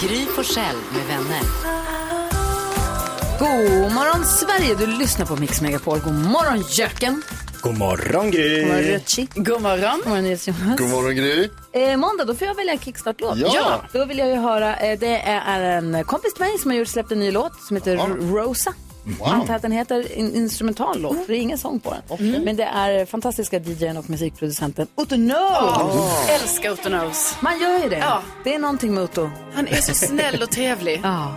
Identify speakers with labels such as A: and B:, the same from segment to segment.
A: Gry Forssell med vänner.
B: God morgon Sverige, du lyssnar på Mix Megapol. God morgon Jöken.
C: God morgon Gry!
B: God morgon Rötchi.
D: God morgon.
B: God morgon NyhetsJonas.
E: God morgon Gry.
B: Eh, måndag, då får jag välja en kickstart-låt.
E: Ja.
B: Då vill jag ju höra, eh, det är en kompis till mig som har gjort, släppt en ny låt som heter Rosa. Jag antar att den heter in instrumental låt, för det är ingen sång på den. Men det är fantastiska DJn och musikproducenten Otto Knows.
D: Älskar Otto Knows.
B: Man gör ju det.
D: Ja.
B: Det är någonting med Otto.
D: Han är så snäll och trevlig.
B: Ja.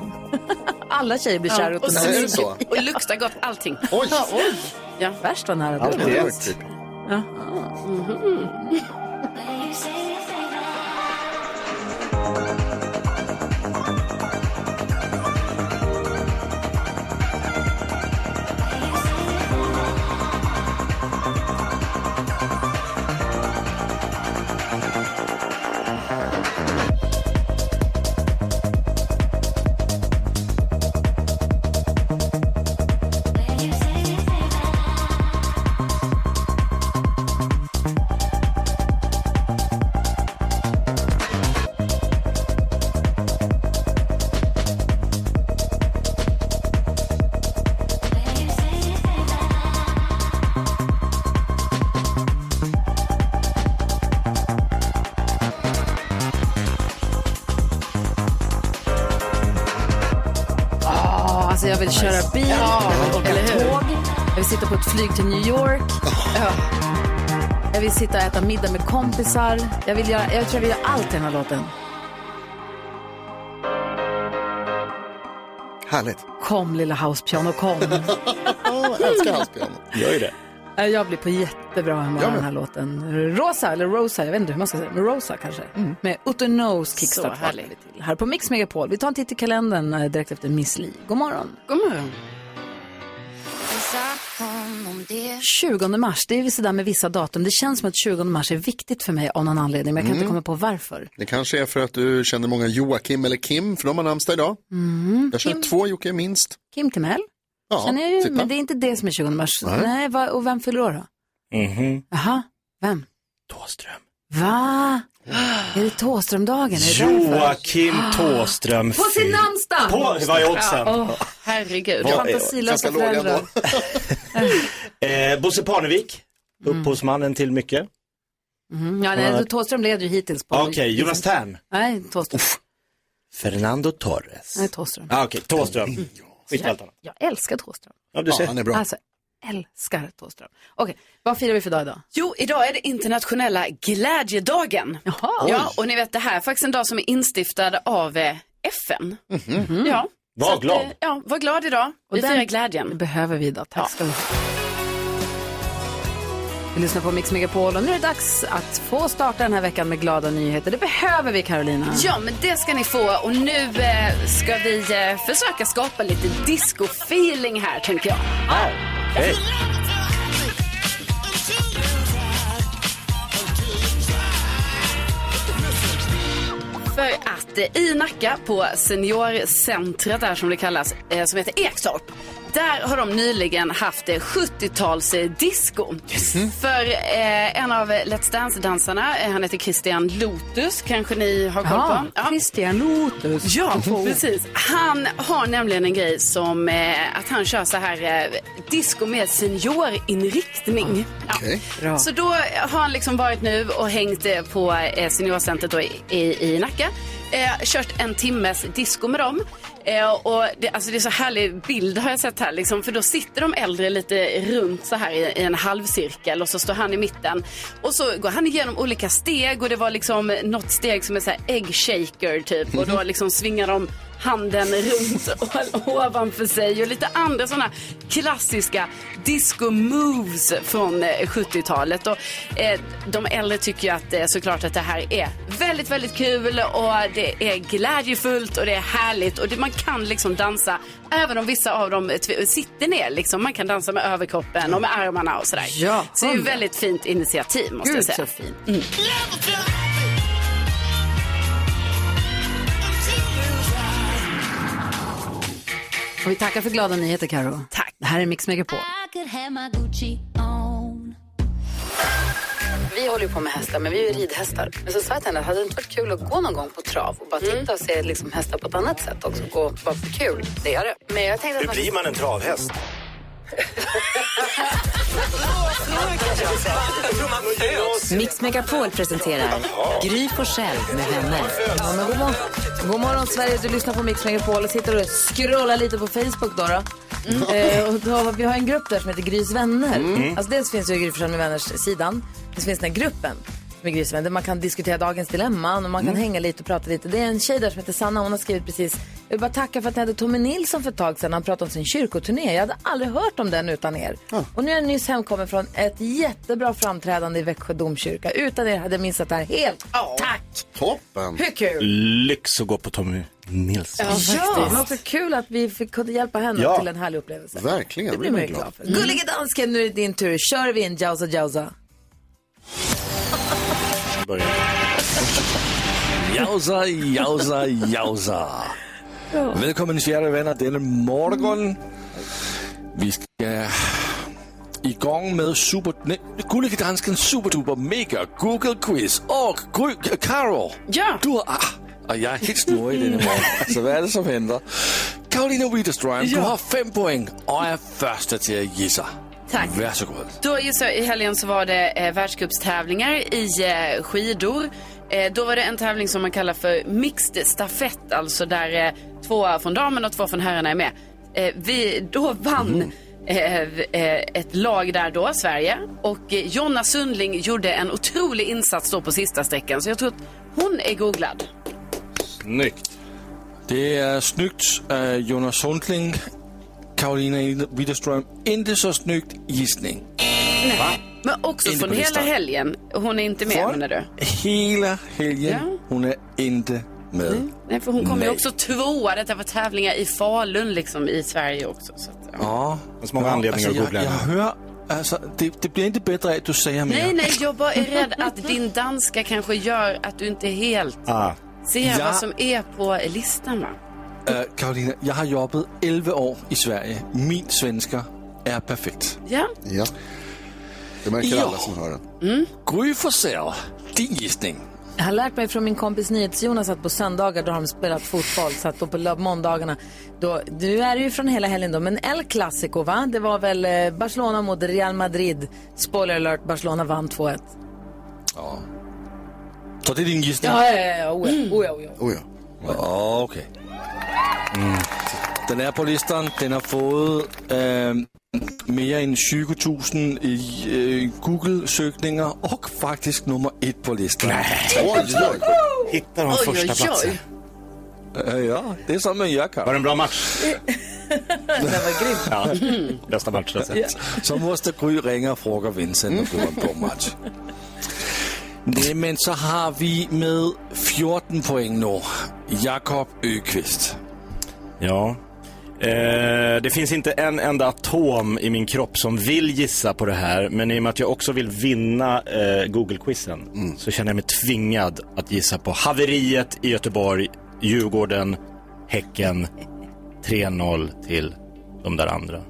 B: Alla tjejer blir kära i Otto Knows.
E: Det
D: och luktar gott allting.
E: Oj!
D: Ja.
B: Värst vad nära
C: Allt
B: du
C: är
B: var.
C: ett.
B: Ja, alltså jag vill köra bil, jag vill åka tåg, jag vill sitta på ett flyg till New York. Jag vill sitta och äta middag med kompisar. Jag, vill göra, jag tror jag vill göra allt i den här låten.
E: Härligt.
B: Kom lilla housepiano, kom.
E: Jag älskar halspiano.
C: Gör ju det.
B: Eh, jag blir på jättebra humör av den här låten. Rosa, eller Rosa, jag vet inte hur man ska säga, men Rosa kanske. Med Otto Knows kickstart
D: Så härlig.
B: vaknar vi till. Här på Mix Megapol. Vi tar en titt i kalendern eh, direkt efter Miss Li. God morgon.
D: God morgon.
B: 20 mars, det är ju sådär med vissa datum. Det känns som att 20 mars är viktigt för mig av någon anledning, men jag kan inte komma på varför.
E: Det kanske är för att du känner många Joakim eller Kim, för de har namnsdag idag. Jag känner två Jocke minst.
B: Kim Timell
E: Ja,
B: ju,
E: titta.
B: men det är inte det som är 20 mars.
E: Nej.
B: Nej, va, och vem fyller år då?
C: Mhm.
B: Jaha, vem?
C: Thåström.
B: Va? Är det Thåströmdagen? Är det?
C: Joakim Thåström.
B: På sin namnsdag!
C: På, vad är oddsen?
B: Åh,
D: Herregud.
C: Vad-
B: fantasilösa
E: Ganska låga
B: föräldrar.
C: Eh, Bosse Parnevik. Upphovsmannen till mycket.
B: Mm, ja, nej, Thåström leder ju hittills på...
C: Okej, Jonas Tern.
B: Nej, Thåström.
C: Fernando Torres.
B: Nej, Thåström.
C: Ah, Okej, Thåström. Skit i allt annat.
B: Jag älskar Thåström.
C: Ja, du
E: Ja,
C: ser.
E: han är bra.
B: Alltså, älskar Thåström. Okej, vad firar vi för dag idag?
D: Jo, idag är det internationella glädjedagen.
B: Jaha.
D: Ja, och ni vet det här är faktiskt en dag som är instiftad av eh, FN. Ja.
C: Var
D: att,
C: glad.
D: eh, Ja, var glad idag. Vi firar
B: Det
D: glädjen.
B: behöver vi idag. Tack ska du ha. Vi lyssnar på Mix Megapol och nu är det dags att få starta den här veckan med glada nyheter. Det behöver vi Carolina.
D: Ja, men det ska ni få. Och nu eh, ska vi eh, försöka skapa lite disco-feeling här, tänker jag.
C: Ah, okej.
D: För att eh, i Nacka på seniorcentret där som det kallas, eh, som heter Ekstorp. Där har de nyligen haft eh, 70-tals eh, disco. För eh, en av Let's Dance-dansarna, eh, han heter Christian Lotus, kanske ni har koll
B: Ja,
D: på. Ja.
B: Christian Lotus.
D: Ja, precis. Han har nämligen en grej som eh, att han kör så här eh, disco med seniorinriktning. Ja.
E: Okej.
B: Bra.
D: Så då har han liksom varit nu och hängt eh, på eh, seniorcentret då i, i, i Nacka. Eh, kört en timmes disco med dem. Eh, och det, alltså det är så härlig bild har jag sett här. Liksom, för då sitter de äldre lite runt så här i, i en halvcirkel och så står han i mitten. Och så går han igenom olika steg och det var liksom något steg som är så här egg shaker typ. Och då liksom svingar de handen runt och ovanför sig och lite andra sådana klassiska disco-moves från eh, 70-talet. Och, eh, de äldre tycker ju att eh, såklart att det här är väldigt, väldigt kul och det är glädjefullt och det är härligt och det, man kan liksom dansa även om vissa av dem tv- sitter ner. Liksom. Man kan dansa med överkroppen och med armarna och sådär.
B: Ja,
D: så det är ett väldigt fint initiativ måste jag
B: Gud
D: säga.
B: så fint.
D: Mm.
B: Och vi tackar för glada nyheter, Karo.
D: Tack.
B: Det här är Mix Megapol. Vi håller ju på med hästar, men vi är ju ridhästar. Men så sa jag till henne, hade det inte varit kul att gå någon gång på trav och bara titta och se liksom hästar på ett annat sätt också? Gå bara för kul. Det är det. Men jag tänkte att man...
C: man en travhäst?
A: Mix Megapol presenterar Gry Forssell med vänner.
B: Ja, men god, morgon. god morgon Sverige, du lyssnar på Mix Megapol och sitter och scrollar lite på Facebook då. då. Eh, och då, vi har en grupp där som heter Grys vänner. Alltså dels finns ju Gry Forssell med vänners sidan. Det finns den här gruppen med Grys vänner man kan diskutera dagens dilemman och man kan hänga lite och prata lite. Det är en tjej där som heter Sanna, hon har skrivit precis jag vill bara tacka för att ni hade Tommy Nilsson för ett tag sedan. Han pratade om sin kyrkoturné. Jag hade aldrig hört om den utan er. Och nu är jag nyss hemkommen från ett jättebra framträdande i Växjö domkyrka. Utan er hade jag missat det här helt. Tack!
E: Toppen.
B: Hur kul?
C: Lyx att gå på Tommy Nilsson.
B: Ja, men också kul att vi fick, kunde hjälpa henne
C: Ja.
B: till en härlig upplevelse.
E: Verkligen.
B: Det blir man glad för. Gullige dansken, nu är det din tur. Kör vi in Jausa Jausa.
C: Börjar.
F: Jausa, jausa, jausa. Välkommen kära vänner denna morgon. Vi ska igång med super... Nej, Gullige Danskens superduper mega Google quiz. Och Gry, Karo,
D: Ja.
F: du har... Ah, och jag är helt snurrig denna morgon. Alltså vad är det som händer? Karolina Widerström, du har fem poäng och är första till att gissa.
D: Tack.
F: Varsågod.
D: Då så, i helgen så var det eh, världscupstävlingar i eh, skidor. Eh, då var det en tävling som man kallar för mixed stafett, alltså där eh, två från damerna och två från herrarna är med. Eh, vi, då vann eh, ett lag där då, Sverige. Och Jonna Sundling gjorde en otrolig insats då på sista sträckan. Så jag tror att hon är googlad.
C: Snyggt.
F: Det är snyggt, uh, Jonas Sundling. Karolina Widerström, inte så snyggt gissning.
D: Men också
F: Inte
D: från hela
F: listan.
D: helgen. Hon är inte med
F: Från?
D: menar du?
F: Hela helgen,
D: Ja.
F: hon är inte med.
D: Nej, för hon kom ju också tvåa. Detta var tävlingar i Falun liksom i Sverige också. Så att, ja.
F: Ja.
C: Det finns många anledningar
F: alltså,
C: att googla
F: jag, jag hör, alltså, det, det blir inte bättre att du säger mer.
D: Nej, nej, jag bara är rädd att din danska kanske gör att du inte helt
C: Ah.
D: ser
F: Ja.
D: vad som är på listan va?
F: Uh, Karolina, jag har jobbat 11 år i Sverige. Min svenska är perfekt.
D: Ja,
E: Ja. Det märker
F: Ja.
E: alla som hör den.
F: Gry Forssell, din gissning.
B: Jag har lärt mig från min kompis NyhetsJonas att på söndagar då har de spelat fotboll. Så att då på måndagarna, då, nu är det ju från hela helgen då, men El Clasico va? Det var väl eh, Barcelona mot Real Madrid. Spoiler alert, Barcelona vann 2-1.
F: Så det är din gissning?
B: Ja, ja, ja, oh, ja, oh, ja, oh, ja.
E: Oh, ja.
F: Ja, Okej. Mm. Den är på listan. Den har fått eh, mer än 20 000 i eh, Google-sökningar och faktiskt nummer ett på listan.
E: Oj, oj.
C: Hittar de
D: Oj,
C: första platsen.
F: Eh, ja, det är som gör, Karl.
C: Var det en bra match?
B: Det var grymt.
C: Ja, bästa match jag sett.
F: Så måste Gry ringa och fråga Vincent om det var en bra match. Nej, men så har vi med 14 poäng nu, Jakob Öqvist.
C: Ja. Eh, det finns inte en enda atom i min kropp som vill gissa på det här. Men i och med att jag också vill vinna eh, Google-quizen så känner jag mig tvingad att gissa på haveriet i Göteborg, Djurgården, Häcken. 3-0 till de där andra.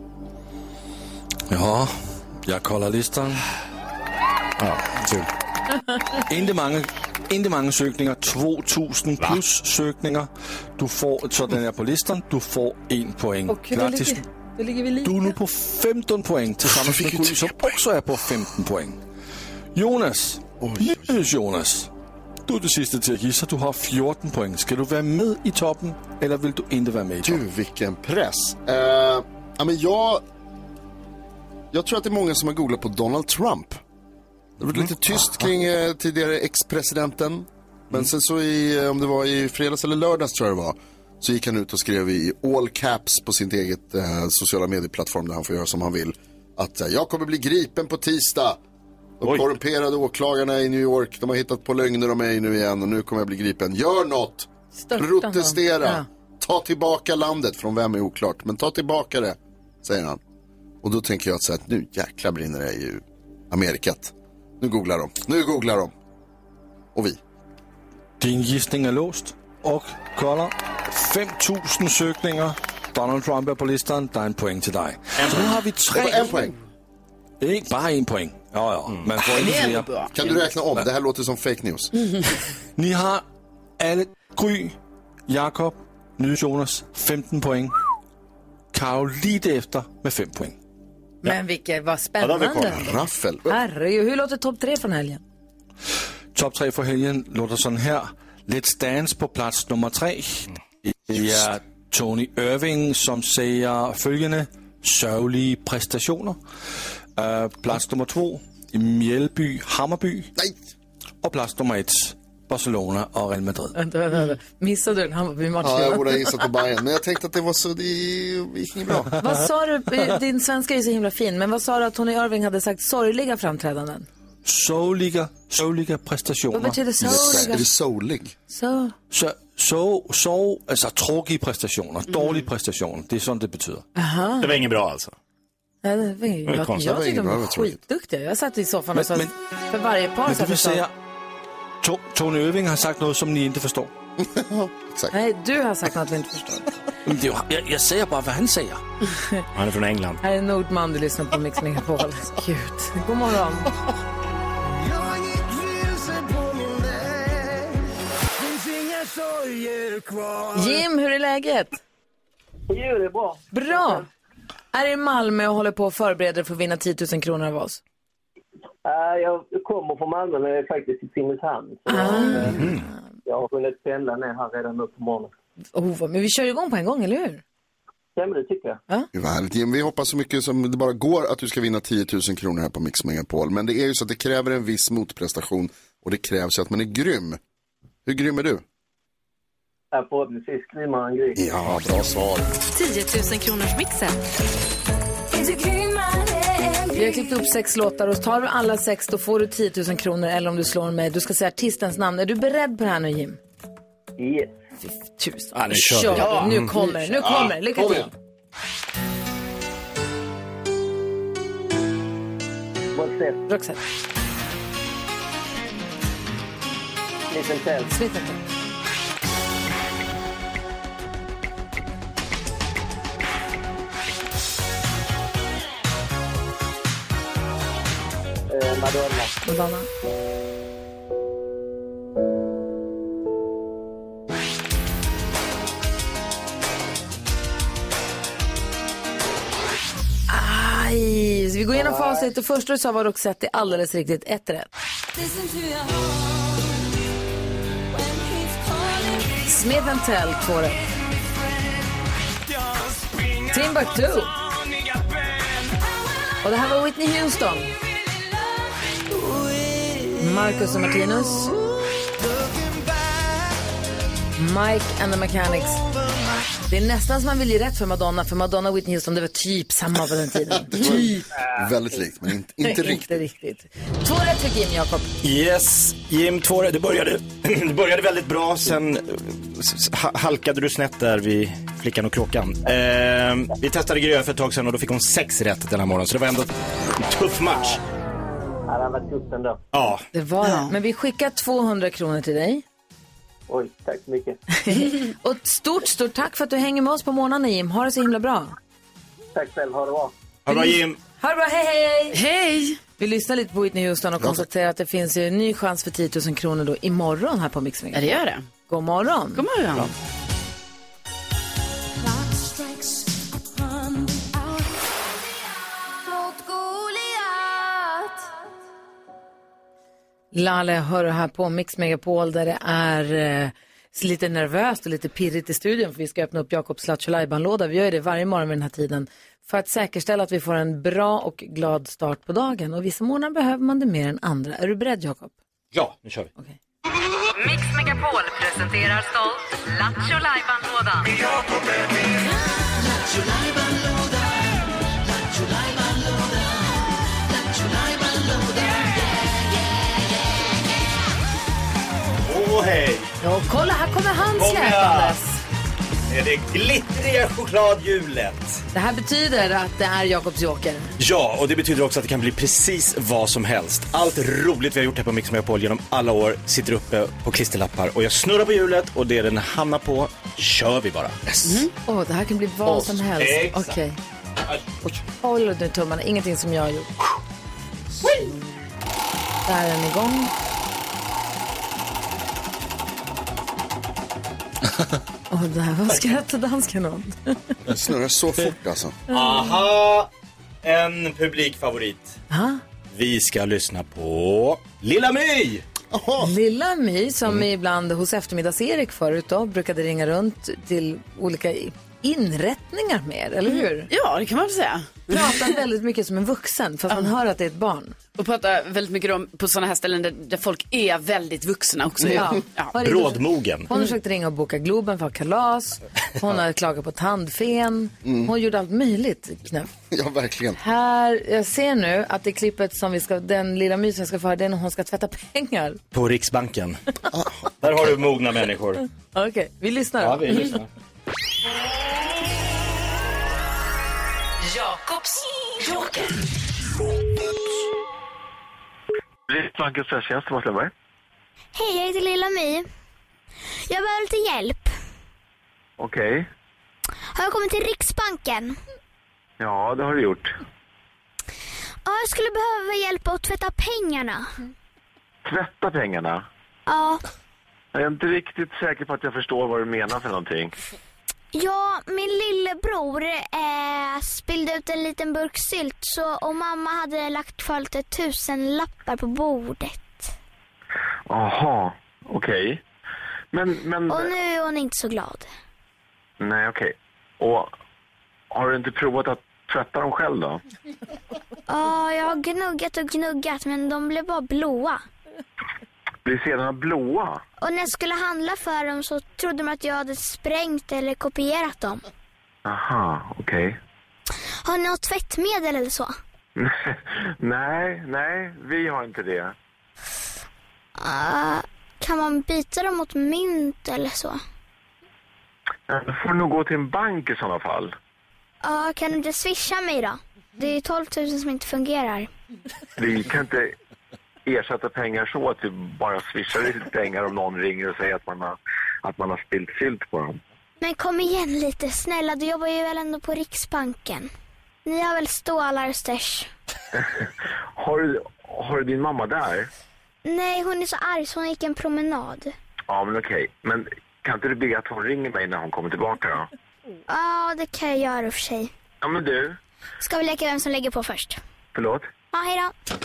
F: Ja, jag kollar listan.
C: Ja, kul.
F: Inte många, inte många sökningar, 2000 plus sökningar. Du får, så den är på listan, du får en poäng.
B: Då
F: Grattis.
B: ligger, då ligger vi lika.
F: Du är nu på 15 poäng tillsammans med Gry som också är på 15 poäng. Jonas, Nyhets Jonas. Du är det sista till att gissa, du har 14 poäng. Ska du vara med i toppen eller vill du inte vara med i toppen?
E: Du, vilken press. Eh, ja, men jag, jag tror att det är många som har googlat på Donald Trump. Det var lite tyst kring eh, tidigare ex-presidenten. Men sen så i, eh, om det var i fredags eller lördags tror jag det var, så gick han ut och skrev i all caps på sin eget eh, sociala medieplattform där han får göra som han vill. Att eh, jag kommer bli gripen på tisdag. De korrumperade åklagarna i New York, de har hittat på lögner om mig nu igen och nu kommer jag bli gripen. Gör något!
B: Störta
E: Protestera!
B: honom.
E: Ta tillbaka landet, från vem är oklart, men ta tillbaka det, säger han. Och då tänker jag att, så här, att nu jäklar brinner det i Amerikat. Nu googlar de, nu googlar de. Och vi.
F: Din gissning är låst. Och kolla, 5000 sökningar. Donald Trump är på listan. Det är en poäng till dig. Så nu har vi tre.
E: En poäng.
F: En, bara en poäng. Ja, ja. Man får inte fler.
E: Kan du räkna om? Det här låter som fake news.
F: Ni har alle Gry, Jakob, Jonas 15 poäng. Karo lite efter med 5 poäng.
B: Men vilket, vad
E: Ja,
B: spännande.
E: koll. Raffel.
B: Herregud, hur låter topp tre från helgen?
F: Top 3 för helgen låter sådan her. Let's Dance på plats nummer 3. Det er Tony Irving, som säger följande. Sørgelige præstationer. Uh, plats nummer 2. Mjällby, Hammarby.
E: Nej!
F: Och plats nummer 1. Barcelona och Real Madrid.
B: Vänta, vänta, vänta. Missade du en Hammarby-match?
E: Ja, jag borde ha gissat på Bayern. Men jag tänkte att det var så, det gick inget bra.
B: Vad sa du, din svenska är ju så himla fin, men vad sa du att Tony Irving hade sagt sorgliga framträdanden?
F: Sørgelige, sørgelige præstationer.
B: Vad betyder
E: Är
B: sorgliga?
E: det soulig?
B: Så,
F: Så, så, så, alltså tråkiga prestationer, dåliga prestationer. Det är sånt det betyder.
C: Det var inget bra alltså.
B: ja, det var, jag, jag,
C: konstigt.
E: Det var
B: tyckte
E: inget
B: de
E: bra,
B: var skitduktiga. Jag satt i soffan och sa,
F: men-
B: för varje par
F: Men
B: satt
F: det To- Tony Irving har sagt något som ni inte förstår.
E: Exakt.
B: nej, du har sagt något vi inte förstår.
F: Men det Jag, jag säger bara vad han säger.
C: Han är från England.
B: Här är Nordman, du lyssnar på Mix Megapol. Gud, god morgon. Jim, hur är läget?
G: Jo, det är bra.
B: Bra. Är i Malmö och håller på att förbereda dig för att vinna 10 000 kronor av oss.
G: Jag kommer från Malmö, men jag är faktiskt i Simrishamn. Så jag, eh, jag har hunnit pendla ner här redan nu på morgonen.
B: Oh, men vi kör igång på en gång, eller hur?
G: Ja, men det tycker jag.
E: Härligt. Jim, vi hoppas så mycket som det bara går att du ska vinna 10 000 kronor här på Mix Megapol. Men det är ju så att det kräver en viss motprestation och det krävs ju att man är grym. Hur grym är du?
G: Förhoppningsvis grymmare än Gry.
E: Ja, bra svar.
A: 10 000 kronors mixen.
B: Vi har klippt upp sex låtar och tar du alla sex då får du 10 000 kronor eller om du slår mig, du ska säga artistens namn. Är du beredd på det här nu Jim?
G: Yes.
B: Tusen.
C: Ja, nu kör.
B: Kör, nu kommer nu kommer det. Lycka till.
G: Roxette,
B: Roxette, Smith Tell.
G: Madonna,
B: Madonna. Aj, så vi går igenom facit. Det första du sa var Roxette, det är alldeles riktigt. Ett rätt. Smith Tell, två rätt. Timbuktu. Och det här var Whitney Houston. Marcus och Martinus. Mike and the Mechanics. Det är nästan som man vill ge rätt för Madonna, för Madonna och Whitney Houston, det var typ samma på den tiden. typ.
E: Väldigt likt, men inte, inte riktigt.
B: Inte riktigt. Två rätt fick Jim Jakob.
C: Yes, Jim, två, det, började, det började väldigt bra, sen halkade du snett där vid flickan och kråkan. Eh, vi testade Gröna för ett tag sedan och då fick hon sex rätt den här morgonen, så det var ändå en tuff match.
G: Var tufft ändå.
C: Ja,
B: Det var det. Men vi skickar 200 kronor till dig.
G: Oj, tack så mycket.
B: Och ett stort, stort tack för att du hänger med oss på morgonen Jim. Ha det så himla bra.
G: Tack själv, ha det bra.
C: ha det bra Jim.
B: Ha det bra, hej hej!
D: Hej!
B: Vi lyssnar lite på Whitney Houston och konstaterar att det finns en ny chans för 10 000 kronor då imorgon här på Mix
D: Ja, det gör det.
B: God morgon!
D: God morgon. Lale hör du här på Mix Megapol där det är eh, lite nervöst och lite pirrigt i studion för vi ska öppna upp Jakobs Lattjo Vi gör det varje morgon vid den här tiden för att säkerställa att vi får en bra och glad start på dagen. Och vissa morgnar behöver man det mer än andra. Är du beredd Jakob?
C: Ja, nu kör vi.
B: Okej.
A: Mix Megapol presenterar stolt Lattjo Lajban-lådan.
C: Åh hej!
B: Ja, kolla, här kommer han släpandes.
C: Är det glittriga chokladhjulet?
B: Det här betyder att det är Jakobs joker.
C: Ja, och det betyder också att det kan bli precis vad som helst. Allt roligt vi har gjort här på Mix Megapol genom alla år sitter uppe på klisterlappar och jag snurrar på hjulet och det den hamnar på kör vi bara. Yes.
B: Åh, det här kan bli vad som helst.
C: exakt.
B: Okej. Håll nu tummarna, ingenting som jag har gjort. Där är den igång. Åh, det här var skrattdansken åt.
E: Den snurrar så fort alltså.
C: Aha! En publikfavorit.
B: Aha.
C: Vi ska lyssna på Lilla My!
B: Lilla My som ibland hos eftermiddags-Erik förut då brukade ringa runt till olika inrättningar med, eller hur?
D: Ja, det kan man väl säga.
B: Pratar väldigt mycket som en vuxen fast man hör att det är ett barn.
D: Och pratar väldigt mycket om på sådana här ställen där, där folk är väldigt vuxna också.
B: Ja.
D: Ja.
C: Brådmogen.
B: Hon har försökt ringa och boka Globen för att ha kalas. Hon har klagat på tandfen. Hon gjorde allt möjligt knäpp.
E: Ja, verkligen.
B: Här, jag ser nu att det klippet som vi ska, den lilla mysen ska få höra, det är när hon ska tvätta pengar.
C: På Riksbanken. Där har du mogna människor.
B: Okej, vi lyssnar då.
C: Ja, vi lyssnar.
A: Jakobs joker.
H: Riksbankens presstjänst, Thomas Lundberg.
I: Hej, jag heter Lilla My. Jag behöver lite hjälp.
H: Okej.
I: Har jag kommit till Riksbanken?
H: Ja, det har du gjort.
I: Ja, jag skulle behöva hjälp att tvätta pengarna.
H: Tvätta pengarna.
I: Ja,
H: Jag är inte riktigt säker på att jag förstår vad du menar för någonting.
I: Ja min lillebror eh, spillde ut en liten burk sylt så, och mamma hade lagt kvar lite tusen lappar på bordet.
H: Aha, okej. Men, men...
I: Och nu är hon inte så glad.
H: Nej, okej. Och har du inte provat att tvätta dem själv då?
I: Ja, jag har gnuggat och gnuggat men de blev bara blåa.
H: Blir sedan blåa?
I: Och när jag skulle handla för dem så trodde de att jag hade sprängt eller kopierat dem.
H: Aha, okej.
I: Har ni något tvättmedel eller så?
H: nej, nej, vi har inte det.
I: Ah, kan man byta dem mot mynt eller så?
H: Ja, Då får du nog gå till en bank i sådana fall.
I: Ja, kan du inte swisha mig då? Det är 12 000 som inte fungerar.
H: Vi kan inte ersätta pengar så att vi bara swishar ut pengar om någon ringer och säger att man har, att man har spillt sylt på dem.
I: Men kom igen lite, snälla. Du jobbar ju väl ändå på Riksbanken? Ni har väl stålar stash?
H: Har du, har du din mamma där?
I: Nej, hon är så arg så hon gick en promenad.
H: Ja, men okej. Men kan inte du be att hon ringer mig när hon kommer tillbaka då?
I: Ja, det kan jag göra i och för sig.
H: Ja, men du.
I: Ska vi leka vem som lägger på först?
H: Förlåt?
I: Ja, hej då.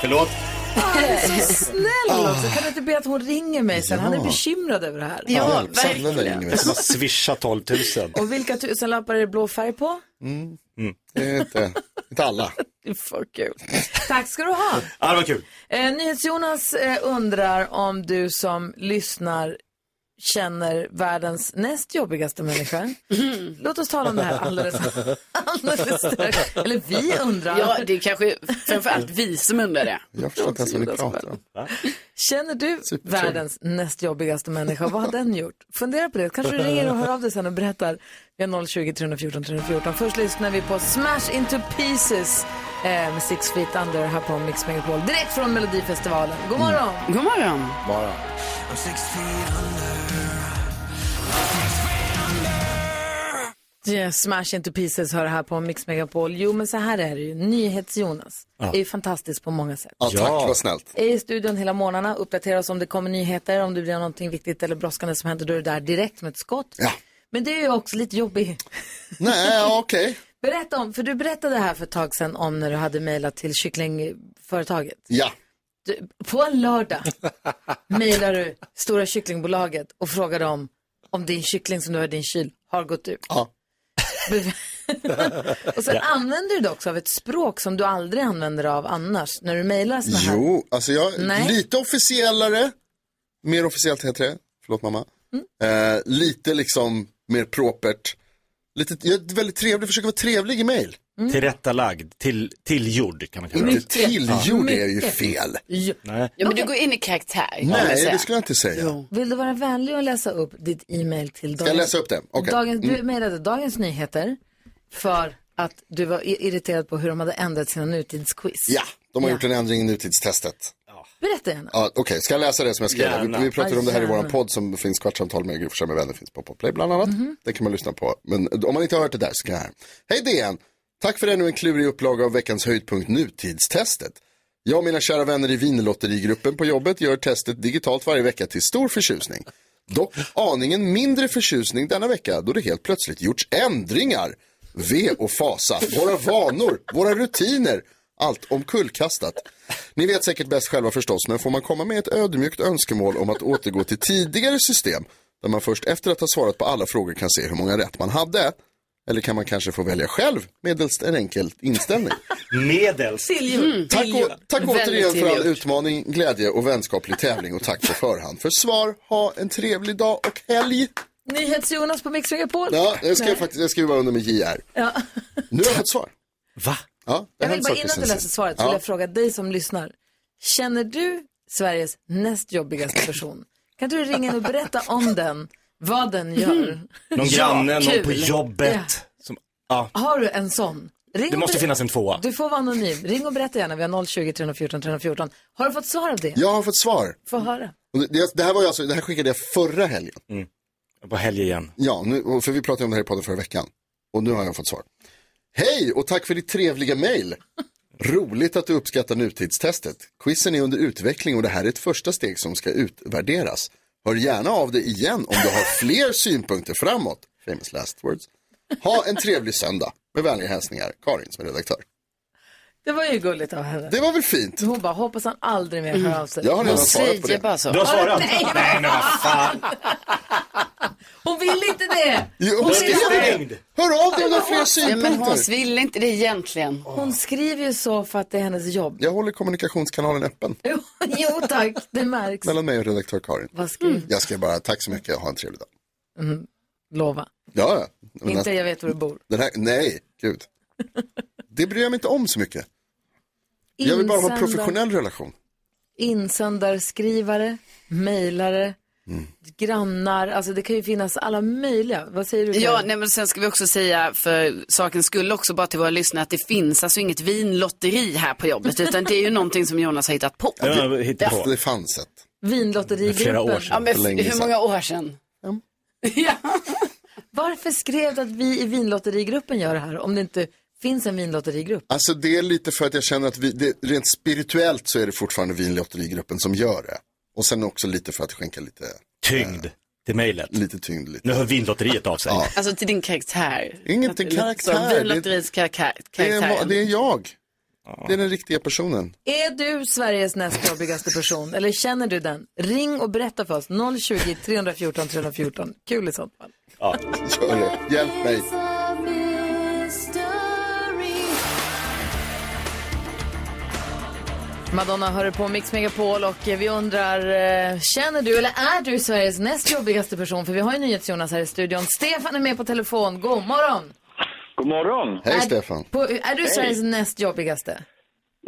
C: Förlåt.
B: Han är så snäll också. Kan du inte be att hon ringer mig sen? Han är bekymrad över det här.
C: Ja, verkligen. Som har swishat 12 000.
B: Och vilka tusenlappar är det blå färg på?
E: Mm. Det är inte, inte alla.
B: Det är för kul. Tack ska du ha.
C: Ja, det var kul.
B: Eh, NyhetsJonas eh, undrar om du som lyssnar känner världens näst jobbigaste människa. Låt oss tala om det här alldeles, alldeles strax. Eller vi undrar.
D: Ja, det är kanske framförallt vi som undrar det.
E: Jag förstår inte ens vad ni pratar om.
B: Känner du världens näst jobbigaste människa? Vad har den gjort? Fundera på det. Kanske du ringer och hör av dig sen och berättar. Vi har 020 314 314. Först lyssnar vi på Smash Into Pieces eh, Six Feet Under här på Mix Megapol. Direkt från Melodifestivalen. God morgon!
D: God morgon!
E: Bara.
B: Yeah, Smash Into Pieces hör här på Mix Megapol. Jo, men så här är det ju. NyhetsJonas
E: Ja.
B: är ju fantastisk på många sätt.
E: Ja, tack, vad snällt.
B: Är i studion hela morgnarna, uppdaterar oss om det kommer nyheter, om det blir någonting viktigt eller brådskande som händer, då är du där direkt med ett skott.
E: Ja.
B: Men det är ju också lite jobbigt.
E: Nej, ja, okej.
B: Berätta om, för du berättade här för ett tag sedan om när du hade mejlat till kycklingföretaget.
E: Ja.
B: Du, på en lördag mejlar du Stora Kycklingbolaget och frågar dem om din kyckling som du har i din kyl har gått ut.
E: Ja.
B: Och så använder du det också av ett språk som du aldrig använder av annars. När du mejlar såna här.
E: Jo, alltså jag,
B: Nej.
E: lite officiellare. Mer officiellt heter det. Förlåt mamma.
B: Mm.
E: Eh, lite liksom mer propert. Lite, jag är väldigt trevlig, försöker vara trevlig i mail.
B: Mm.
C: Tillrättalagd, till, tillgjord kan man kalla det.
E: Inte tillgjord är ju fel.
C: Nej.
D: Ja, men du går in i karaktär.
E: Nej, det skulle jag inte säga.
B: Vill du vara vänlig och läsa upp ditt e-mail till
E: Ska jag läsa upp det? Okej.
B: Dagens,
E: Mm.
B: Du mejlade Dagens Nyheter för att du var irriterad på hur de hade ändrat sina nutidsquiz.
E: Ja, de har
B: Ja.
E: gjort en ändring i nutidstestet.
B: Berätta gärna.
E: Ja, Okej, ska jag läsa det som jag skrev? Vi, vi pratade om det här i vår podd som finns Kvartsamtal med Gry med vänner finns på Podplay bland annat.
B: Mhm.
E: Det kan man lyssna på. Men om man inte har hört det där så kan jag här. Hej DN! Tack för ännu en klurig upplaga av veckans höjdpunkt Nutidstestet. Jag och mina kära vänner i vinlotterigruppen på jobbet gör testet digitalt varje vecka till stor förtjusning. Dock aningen mindre förtjusning denna vecka då det helt plötsligt gjorts ändringar. Ve och fasa, våra vanor, våra rutiner, allt omkullkastat. Ni vet säkert bäst själva förstås, men får man komma med ett ödmjukt önskemål om att återgå till tidigare system, där man först efter att ha svarat på alla frågor kan se hur många rätt man hade? Eller kan man kanske få välja själv medelst en enkel inställning?
C: Medels.
B: Tillgjord.
E: Tack, å- tack återigen för all utmaning, glädje och vänskaplig tävling och tack på förhand för svar. Ha en trevlig dag och helg.
B: NyhetsJonas på Mix Megapol.
E: Ja, jag ska faktiskt jag skriver under med JR.
B: Ja.
E: Nu har jag fått svar.
C: Va?
E: Ja,
B: Jag vill bara innan du läser svaret så
E: Ja.
B: vill jag fråga dig som lyssnar. Känner du Sveriges näst jobbigaste person? Kan du ringa in och berätta om den, vad den gör?
C: Någon granne, någon
B: kul.
C: på jobbet.
B: Ja.
C: Som, ja.
B: Har du en sån? Ring
C: Det
B: och
C: måste finnas en tvåa.
B: Du får vara anonym. Ring och berätta gärna. Vi har 020 314 314. Har du fått svar av det?
E: Jag har fått svar.
B: Få höra.
E: Det, det, här var ju alltså, det här skickade jag förra helgen.
C: På helg igen.
E: Ja, nu, för vi pratade om det här i podden förra veckan. Och nu har jag fått svar. Hej och tack för ditt trevliga mejl. Roligt att du uppskattar nutidstestet. Quizen är under utveckling och det här är ett första steg som ska utvärderas. Hör gärna av dig igen om du har fler synpunkter framåt. Famous last words. Ha en trevlig söndag. Med vänliga hälsningar, Karin som är redaktör.
B: Det var ju gulligt av henne.
E: Det var väl fint?
B: Hon bara, hoppas han aldrig mer hör av sig.
E: Jag har redan svarat på det.
D: bara så.
C: Du har svarat?
B: Nej,
C: Nej men vad fan.
B: Hon vill inte det!
E: Jo,
B: Hon, skriver,
E: det. Hör av dig om du har fler
D: men
E: synpunkter.
D: Hans vill inte det egentligen.
B: hon skriver ju så för att det är hennes jobb.
E: Jag håller kommunikationskanalen öppen
B: Jo, jo tack, det märks.
E: mellan mig och redaktör Karin.
B: Vad skriver
E: Jag ska bara, tack så mycket, ha en trevlig dag.
B: Lova.
E: Ja, ja. Men
B: Inte jag vet var du bor.
E: Den här, nej, gud. Det bryr jag mig inte om så mycket. Jag vill bara ha en
B: Insändar-
E: professionell relation.
B: Insändarskrivare, mejlare,
E: Mm.
B: grannar. Alltså det kan ju finnas alla möjliga. Vad säger du?
D: Ja, nej, men sen ska vi också säga för sakens skull också bara till våra lyssnare att det finns alltså inget vinlotteri här på jobbet utan det är ju någonting som Jonas har hittat på.
C: Ja, hitta på.
E: Det fanns ett.
B: Vinlotterigruppen.
C: Flera år sedan.
D: Ja, men hur många år sedan? Ja.
B: Varför skrev du att vi i vinlotterigruppen gör det här om det inte finns en vinlotterigrupp?
E: Alltså det är lite för att jag känner att vi, det, rent spirituellt så är det fortfarande vinlotterigruppen som gör det. Och sen också lite för att skänka lite,
C: Tyngd till mejlet.
E: lite tyngd. Lite.
C: Nu hör vinlotteriet av sig.
E: Ja.
D: Alltså till din karaktär.
E: Inget till karaktär,
D: Så, Vinlotteriets karaktär.
E: Det är, det är jag. Det är den riktiga personen.
B: Är du Sveriges näst jobbigaste person eller känner du den? Ring och berätta för oss. 020 314 314. Kul i sånt fall.
E: Gör det. Hjälp mig.
B: Madonna hör på Mix Megapol och vi undrar, eh, känner du eller är du Sveriges näst jobbigaste person? För vi har ju NyhetsJonas här i studion. Stefan är med på telefon. God morgon!
J: God morgon.
E: Hej
B: Är-
E: Stefan.
B: På, är du
J: Hej.
B: Sveriges näst jobbigaste?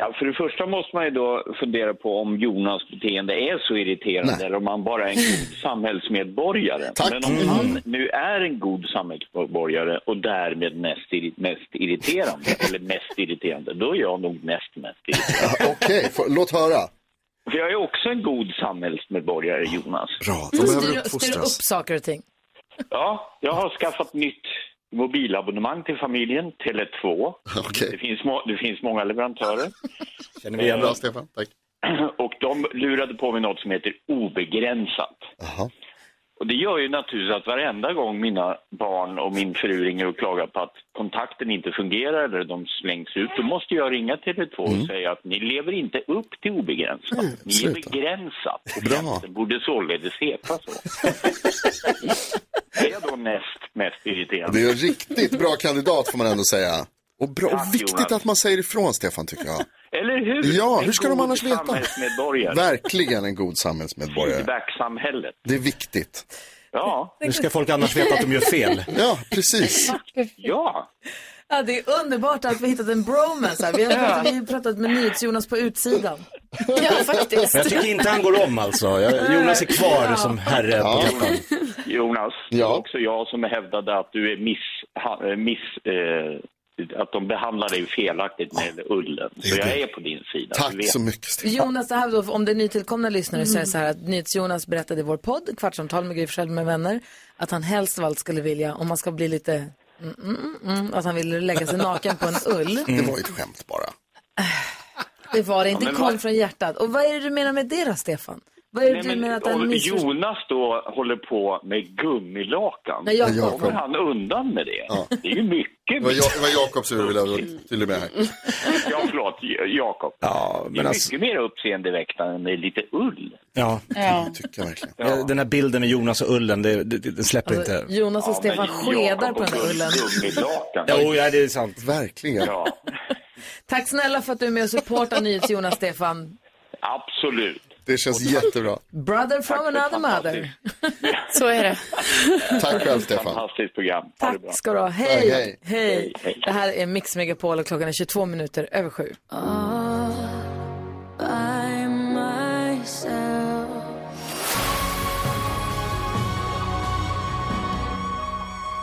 J: Ja, för det första måste man ju då fundera på om Jonas beteende är så irriterande
E: Nej.
J: eller om han bara är en god samhällsmedborgare.
E: Tack.
J: Men om han nu är en god samhällsmedborgare och därmed mest, irri- mest irriterande, eller mest irriterande, då är jag nog näst mest irriterande.
E: Ja, Okej, får- låt höra.
J: För jag är också en god samhällsmedborgare, Jonas.
E: Bra,
B: Styr,
E: behöver
B: styr upp
E: uppfostras.
B: saker och ting.
J: Ja, jag har skaffat nytt mobilabonnemang till familjen, Tele2.
E: Okej.
J: Det, finns må- det finns många leverantörer.
C: Känner vi igen
E: Bra
C: bra.
E: Stefan, tack.
J: Och de lurade på mig något som heter obegränsat.
E: Jaha.
J: Och det gör ju naturligtvis att varenda gång mina barn och min fru ringer och klagar på att kontakten inte fungerar eller de slängs ut, då måste jag ringa Tele2 och säga att ni lever inte upp till obegränsat.
E: Mm,
J: ni är
E: sluta.
J: begränsat.
E: Bra.
J: Tjänsten borde således heta så. är jag då näst mest irriterande.
E: Det är en riktigt bra kandidat får man ändå säga. Och, bra,
J: Tack,
E: och viktigt
J: Jonas.
E: att man säger ifrån, Stefan, tycker jag.
J: Eller hur?
E: Ja,
J: En
E: hur ska de annars veta? Verkligen en god samhällsmedborgare.
J: Feedback-samhället.
E: Det är viktigt.
J: Ja.
C: Hur ska folk annars veta att de gör fel?
E: Ja, precis.
J: Ja.
B: Ja, det är underbart att vi hittat en bromance här. Vi har pratat, vi har pratat med NyhetsJonas på utsidan.
D: Ja, faktiskt.
C: Men jag tycker inte han går om alltså. Jag, Jonas är kvar som herre på täppan.
J: Jonas, det var också jag som hävdade att du är miss... Ha, miss eh, att de behandlar dig felaktigt med ullen. Så jag är på din sida. du vet.
E: mycket,
B: Jonas, det här då, om det är nytillkomna lyssnare så är det så här att NyhetsJonas berättade i vår podd, Kvartsamtal med Gry Forssell med vänner, att han helst av allt skulle vilja, om man ska bli lite, mm, mm, mm, att han ville lägga sig naken på en ull.
E: Det var ju ett skämt bara.
B: Det var det inte,
J: Ja,
B: det kom
J: vad-
B: från hjärtat. Och vad är det du menar med det då, Stefan? Vad är det
J: Nej,
B: du
J: men
B: menar att det
J: om
B: missförstånd?
J: Jonas då håller på med gummilakan,
B: Nej, Jakob.
J: då kommer han undan med det. Det är ju mycket.
E: Det var, jag, det Jakob som ville vara tydlig med här.
J: Ja, förlåt, Jakob.
C: Ja,
J: det är
C: alltså,
J: mycket mer uppseendeväckande med lite ull.
C: ja.
D: Ja.
E: Tycker jag verkligen.
C: Ja, Den här bilden med Jonas och ullen, det, det, det släpper
B: Alltså,
C: inte.
B: Jonas och
J: Ja,
B: Stefan skedar
J: Jakob
B: på den
J: och
B: ullen.
J: Gummilakan.
C: Jo, ja, det är sant.
E: Verkligen.
J: Ja,
B: Tack snälla för att du är med och supportar NyhetsJonas, Stefan.
J: absolut.
E: Det känns jättebra.
B: Brother from another mother.
D: Så är det.
E: Tack själv, Stefan.
J: Fantastiskt program. Ha det bra.
B: Tack ska du ha.
E: Tack,
B: Hej!
E: hej.
B: Hej!
J: Hej.
B: Det här är Mix Megapol och klockan är 22 minuter över sju.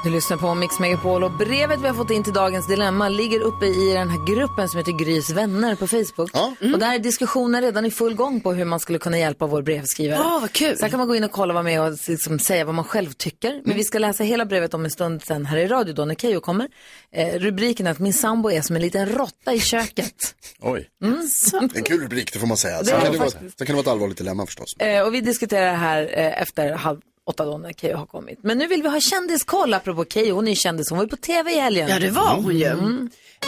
B: Du lyssnar på Mix Megapol och brevet vi har fått in till dagens dilemma ligger uppe i den här gruppen som heter Grys vänner på Facebook. Och där är diskussionen redan i full gång på hur man skulle kunna hjälpa vår brevskrivare.
D: Åh, vad kul.
B: Så här kan man gå in och kolla, vara med och liksom säga vad man själv tycker. Men vi ska läsa hela brevet om en stund sen här i radio då när Keyyo kommer. Eh, rubriken är att min sambo är som en liten råtta i köket.
C: Oj.
E: En kul rubrik, det får man säga.
B: Det
E: Sen kan det, vara, sen kan det vara ett allvarligt dilemma förstås.
B: Eh, och vi diskuterar det här eh, efter halv åtta då när Keyyo har kommit. Men nu vill vi ha kändiskoll apropå Keyyo. Hon är ju kändis, hon var ju på tv i helgen.
D: Ja, det var hon ju.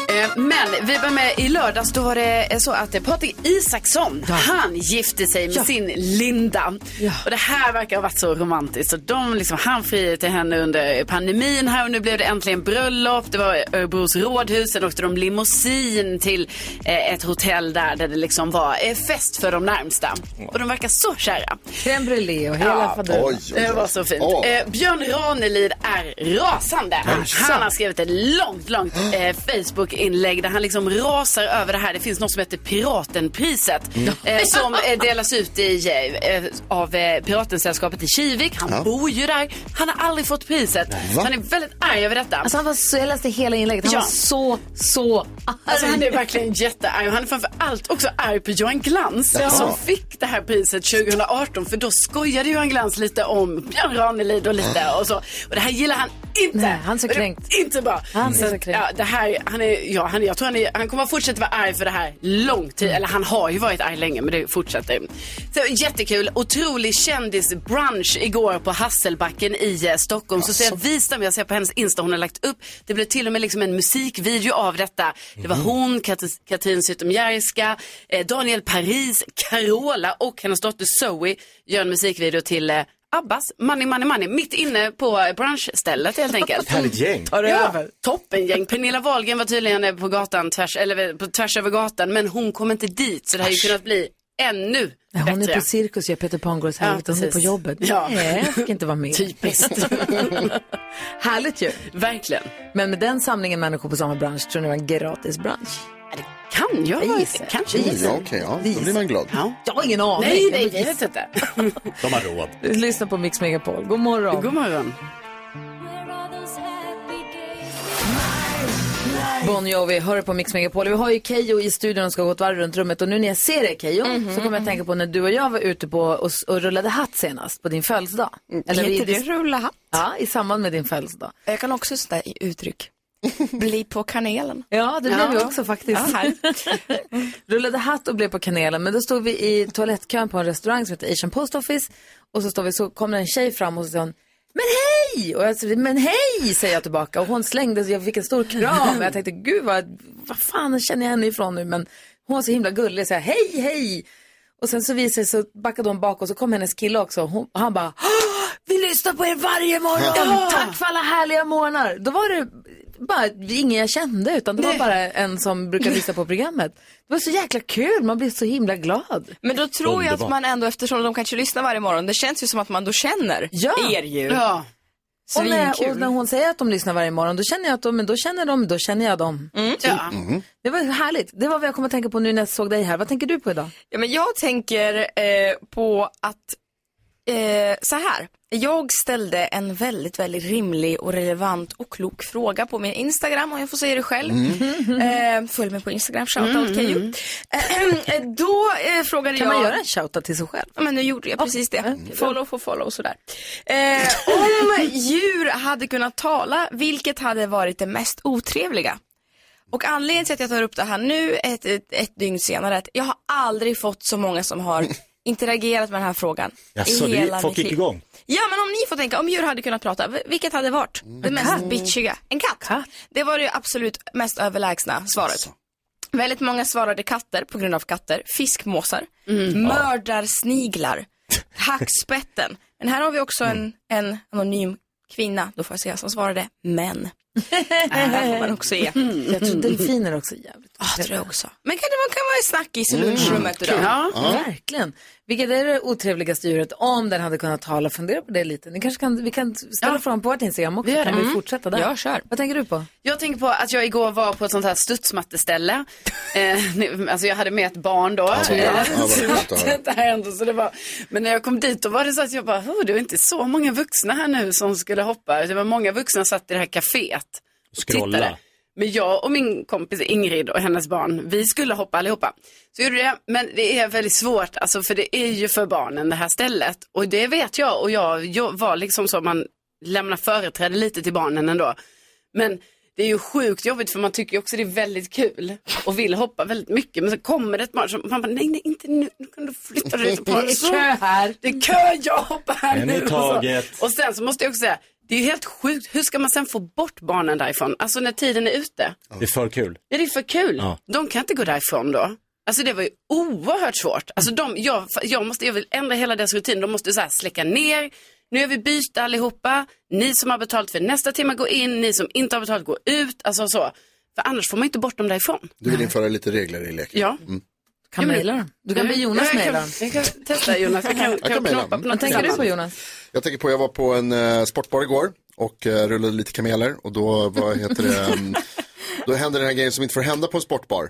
D: Eh, Men vi var med i lördags, då var det eh, så att eh, Patrik Isaksson, han gifte sig med
B: Ja.
D: sin Linda.
B: Ja.
D: Och det här verkar ha varit så romantiskt. Så de, liksom, han friade till henne under pandemin här och nu blev det äntligen bröllop. Det var Örebros rådhus, sen åkte de limousin till eh, ett hotell där, där det liksom var eh, fest för de närmsta. Och de verkar så kära.
B: Crème brûlée och hela
D: Ja.
B: faderullan.
D: Det var så fint.
E: Åh.
D: Eh, Björn Ranelid är rasande. Han har skrivit ett långt, långt eh, Facebook-inlägg där han liksom rasar över det här. Det finns något som heter Piratenpriset eh, som eh, delas ut i, eh, av eh, Piratensällskapet i Kivik. Han
E: Ja.
D: bor ju där. Han har aldrig fått priset. Han är väldigt arg över detta.
B: Alltså han var så, jag läste hela inlägget, han
D: Ja.
B: var så, så.
D: Alltså han är verkligen jättearg han är framför allt också arg på Johan Glans
E: Jaha.
D: som fick det här priset 2018 för då skojade Johan Glans lite om Björn Ranelid och lite och så. Och det här gillar han inte.
B: Nej, han är så kränkt.
D: Inte bra.
B: Han är så
D: att,
B: kränkt.
D: Ja, det här, han är, ja, han, jag tror han, är, han kommer fortsätta vara arg för det här lång tid. Eller han har ju varit arg länge men det fortsätter. Så jättekul. Otrolig kändisbrunch igår på Hasselbacken i eh, Stockholm. Så ser jag Wistam, jag ser på hennes Insta, hon har lagt upp. Det blev till och med liksom en musikvideo av detta. Det var hon, Kat- Katrin Zytomierska, eh, Daniel Paris, Carola och hennes dotter Zoe gör en musikvideo till eh, Abbas, Money Money Money, mitt inne på brunchstället helt enkelt.
C: Härligt gäng.
B: Tar det
D: Ja,
B: över?
D: toppengäng. Pernilla Wahlgren var tydligen på gatan, tvärs, eller på, tvärs över gatan, men hon kom inte dit. Så det hade ju kunnat bli ännu
B: Nej, hon
D: bättre.
B: är på cirkus, gör Peter Pan går åt
D: Ja,
B: hon är på jobbet.
D: Ja.
B: Nej, jag fick inte vara med.
D: Typiskt.
B: Härligt ju.
D: Verkligen.
B: Men med den samlingen människor på samma bransch tror ni det var en gratis bransch?
D: Kan jag
B: Jag
D: vara
B: gissar.
D: Kanske.
B: Jag
E: Ja, okej, ja. Då blir man glad.
D: Ja.
B: Jag har ingen aning.
D: Nej,
B: Jag
D: nej, vi vet inte.
C: De har råd.
B: Lyssna på Mix Megapol. God morgon.
D: God morgon.
B: Bon Jovi, hör på Mix Megapol. Vi har ju Kejo i studion och ska gå ett varv runt rummet. Och nu när jag ser dig Kejo så kommer jag att tänka på när du och jag var ute på och, och rullade hatt senast på din födelsedag.
K: Eller
B: i-
K: Heter det rulla hatt?
B: Ja, i samband med din födelsedag.
K: Jag kan också sätta i uttryck. Bli på kanelen.
B: Ja, det blev vi också faktiskt.
K: Ja, här.
B: Rullade hatt och blev på kanelen. Men då stod vi i toalettkön på en restaurang som heter Asian Post Office. Och så, står vi, så kommer en tjej fram och så säger hon men hej! Och jag men hej, säger jag tillbaka. Och hon slängde, jag fick en stor kram. Och jag tänkte, gud vad, vad fan känner jag henne ifrån nu? Men hon var så himla gullig, så jag, hej, hej! Och sen så visade det sig, så backade hon bak och så kom hennes kille också. Hon, och han bara, "Åh, vi lyssnar på er varje morgon.
D: Ja.
B: Tack för alla härliga morgnar. Då var det bara ingen jag kände utan det var bara en som brukar lyssna på programmet. Det var så jäkla kul, man blir så himla glad.
K: Men då tror jag att man ändå, eftersom de kanske lyssnar varje morgon, det känns ju som att man då känner
B: Ja.
K: er ju.
D: Ja.
B: Och när, och när hon säger att de lyssnar varje morgon, då känner jag att de, men då känner de, då känner jag dem. Typ.
K: Ja.
B: Det var härligt. Det var vad jag kom att tänka på nu när jag såg dig här. Vad tänker du på idag?
K: Ja, men jag tänker eh, på att, eh, så här. Jag ställde en väldigt, väldigt rimlig och relevant och klok fråga på min Instagram, om jag får säga det själv. Eh, följ mig på Instagram, shoutout Keyyo. Eh, eh, då eh, frågade
B: Kan
K: jag...
B: man göra en shoutout till sig själv?
K: Ja, men nu gjorde jag precis det. Follow for follow och sådär. Eh, om djur hade kunnat tala, vilket hade varit det mest otrevliga? Och anledningen till att jag tar upp det här nu, ett, ett, ett dygn senare, är att jag har aldrig fått så många som har interagerat med den här frågan.
C: Jaså,
K: i
C: det,
K: hela
C: folk
K: mitt
C: gick
K: liv.
C: igång.
K: Ja, men om ni får tänka, om djur hade kunnat prata, vilket hade varit det mest bitchiga? En katt. Det var det absolut mest överlägsna svaret. Väldigt många svarade katter på grund av katter, fiskmåsar, mördarsniglar, hackspetten. Men här har vi också en, en anonym kvinna, då får jag säga, som svarade män. Här får man också ge.
B: Jag tror delfiner också är jävligt
K: Ja, tror jag också. Men kan det man kan vara snackis i lunchrummet idag?
B: Ja, verkligen. Vilket är det otrevligaste djuret om den hade kunnat tala? Fundera på det lite. Ni kanske kan, vi kan ställa frågan på vårt Instagram också.
D: Vi
B: kan
D: det.
B: vi
D: Mm.
B: fortsätta där?
K: Ja, kör.
B: Vad tänker du på?
D: Jag tänker på att jag igår var på ett sånt här studsmatteställe. eh, alltså jag hade med ett barn då.
E: Ja,
D: Eh.
E: Ja,
D: det så det var, men när jag kom dit då var det så att jag bara, det var inte så många vuxna här nu som skulle hoppa. Det var många vuxna som satt i det här kaféet. och
C: Scrolla.
D: tittade. Men jag och min kompis Ingrid och hennes barn, vi skulle hoppa allihopa. Så gjorde det, men det är väldigt svårt, alltså för det är ju för barnen det här stället. Och det vet jag och jag, jag var liksom så, man lämnar företräde lite till barnen ändå. Men det är ju sjukt jobbigt för man tycker ju också det är väldigt kul och vill hoppa väldigt mycket. Men så kommer det ett barn som man bara, nej, nej, inte nu, nu kan du flytta dig.
B: Det är kö här.
D: Det är kö, jag hoppar här
C: En
D: nu. Och, så. och sen så måste jag också säga, det är ju helt sjukt, hur ska man sen få bort barnen därifrån? Alltså när tiden är ute.
C: Det är för kul.
D: Ja, det är för kul.
C: Ja.
D: De kan inte gå därifrån då. Alltså det var ju oerhört svårt. Alltså de, jag, jag, måste, jag vill ändra hela deras rutin. De måste så här släcka ner. Nu är vi byte allihopa. Ni som har betalt för nästa timme går in. Ni som inte har betalt går ut. Alltså så. För annars får man inte bort dem därifrån.
E: Du vill införa lite regler i leken?
D: Ja.
E: Mm.
B: Kan
D: Ja, men-
B: mejla dem. Du kan be Jonas
D: Ja, jag kan-
B: mejla dem.
D: Jag kan testa Jonas. Jag kan,
E: Jag kan
D: kan på något
B: Vad tänker du på. Jonas?
E: Jag tänker på, jag var på en eh, sportbar igår och eh, rullade lite kameler och då, vad heter det, mm, då hände den här grejen som inte får hända på en sportbar.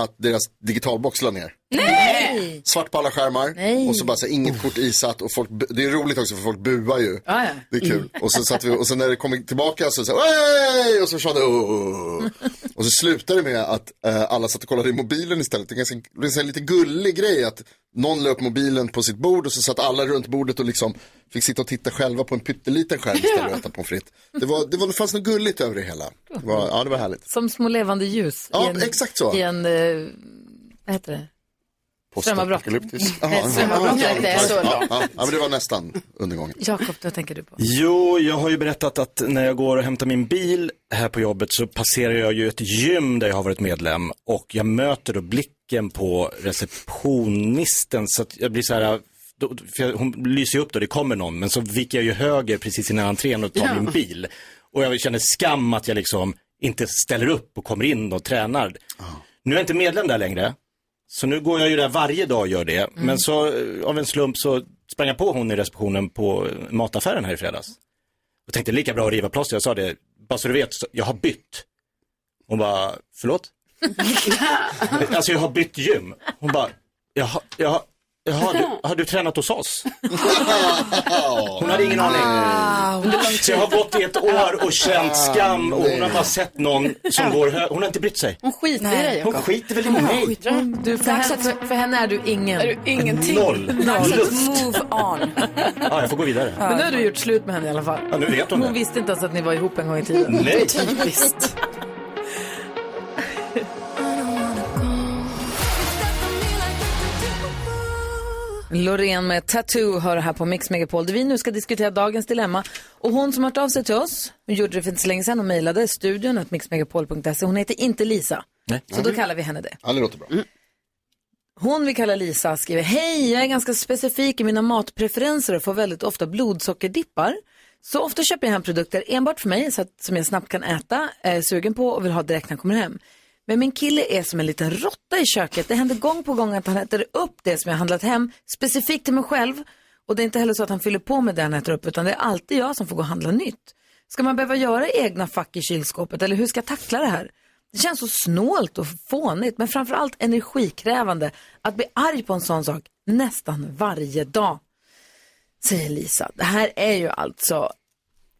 E: Att deras digitalbox la ner.
B: Nej!
E: Svart på alla skärmar
B: Nej.
E: och så bara så här, inget kort isatt och folk, det är roligt också för folk buar ju.
B: Ja, ja.
E: Det är kul. Och så satt vi, och sen när det kom tillbaka så sa jag och så sa det "Åh." Och så slutade det med att eh, alla satt och kollade i mobilen istället. Det är ganska, det är en lite gullig grej att någon la upp mobilen på sitt bord och så satt alla runt bordet och liksom fick sitta och titta själva på en pytteliten skärm istället och äta pommes frites. Det, var, det, var, det fanns något gulligt över det hela. Det var, ja, det var härligt.
B: Som små levande ljus.
E: Ja,
B: i en,
E: exakt så.
B: I en, eh, vad heter det? Strömavbrott.
E: Postapokalyptisk. Ja, men det var nästan undergången.
B: Jakob, vad tänker du på?
C: Jo, jag har ju berättat att när jag går och hämtar min bil här på jobbet så passerar jag ju ett gym där jag har varit medlem och jag möter då blicken på receptionisten så att jag blir så här, då, jag, hon lyser ju upp då, det kommer någon, men så viker jag ju höger precis innan entrén och tar
D: Ja.
C: min bil. Och jag känner skam att jag liksom inte ställer upp och kommer in och tränar. Nu är jag inte medlem där längre. Så nu går jag ju där varje dag och gör det. Men så eh, av en slump så sprang jag på hon i receptionen på eh, mataffären här i fredags. Och tänkte lika bra att riva plåster. Jag sa det, bara så du vet, jag har bytt. Hon bara, förlåt? alltså jag har bytt gym. Hon bara, jaha, jaha, jaha du, har du tränat hos oss? Hon hade ingen aning. Så jag har gått i ett år och känt skam och hon har bara sett någon som går hö- Hon har inte brytt sig.
D: Hon skiter i dig
C: Hon
D: Jakob.
C: skiter väl i mig.
B: Du, för, henne, för, för henne är du ingen.
D: Är du ingenting?
C: Noll.
K: Dags
C: Lust.
K: att move on.
C: Ja, jag får gå vidare.
B: Men nu har du gjort slut med henne i alla fall.
C: Ja, nu vet hon
B: Hon
C: det.
B: visste inte ens att ni var ihop en gång i tiden.
C: Nej.
B: Typiskt. Loreen med Tattoo hör här på Mix Megapol där vi nu ska diskutera dagens dilemma. Och hon som har hört av sig till oss, hon gjorde det för inte så länge sedan och mejlade studion att mixmegapol.se. Hon heter inte Lisa,
C: Nej.
B: så då kallar vi henne det.
E: Ja, det låter bra.
B: Hon vi kallar Lisa skriver, hej, jag är ganska specifik i mina matpreferenser och får väldigt ofta blodsockerdippar. Så ofta köper jag hem produkter enbart för mig så att, som jag snabbt kan äta, är sugen på och vill ha direkt när jag kommer hem. Men min kille är som en liten råtta i köket. Det händer gång på gång att han äter upp det som jag handlat hem, specifikt till mig själv. Och det är inte heller så att han fyller på med det han äter upp, utan det är alltid jag som får gå och handla nytt. Ska man behöva göra egna fack i kylskåpet eller hur ska jag tackla det här? Det känns så snålt och fånigt, men framförallt energikrävande att bli arg på en sån sak nästan varje dag. Säger Lisa. Det här är ju alltså,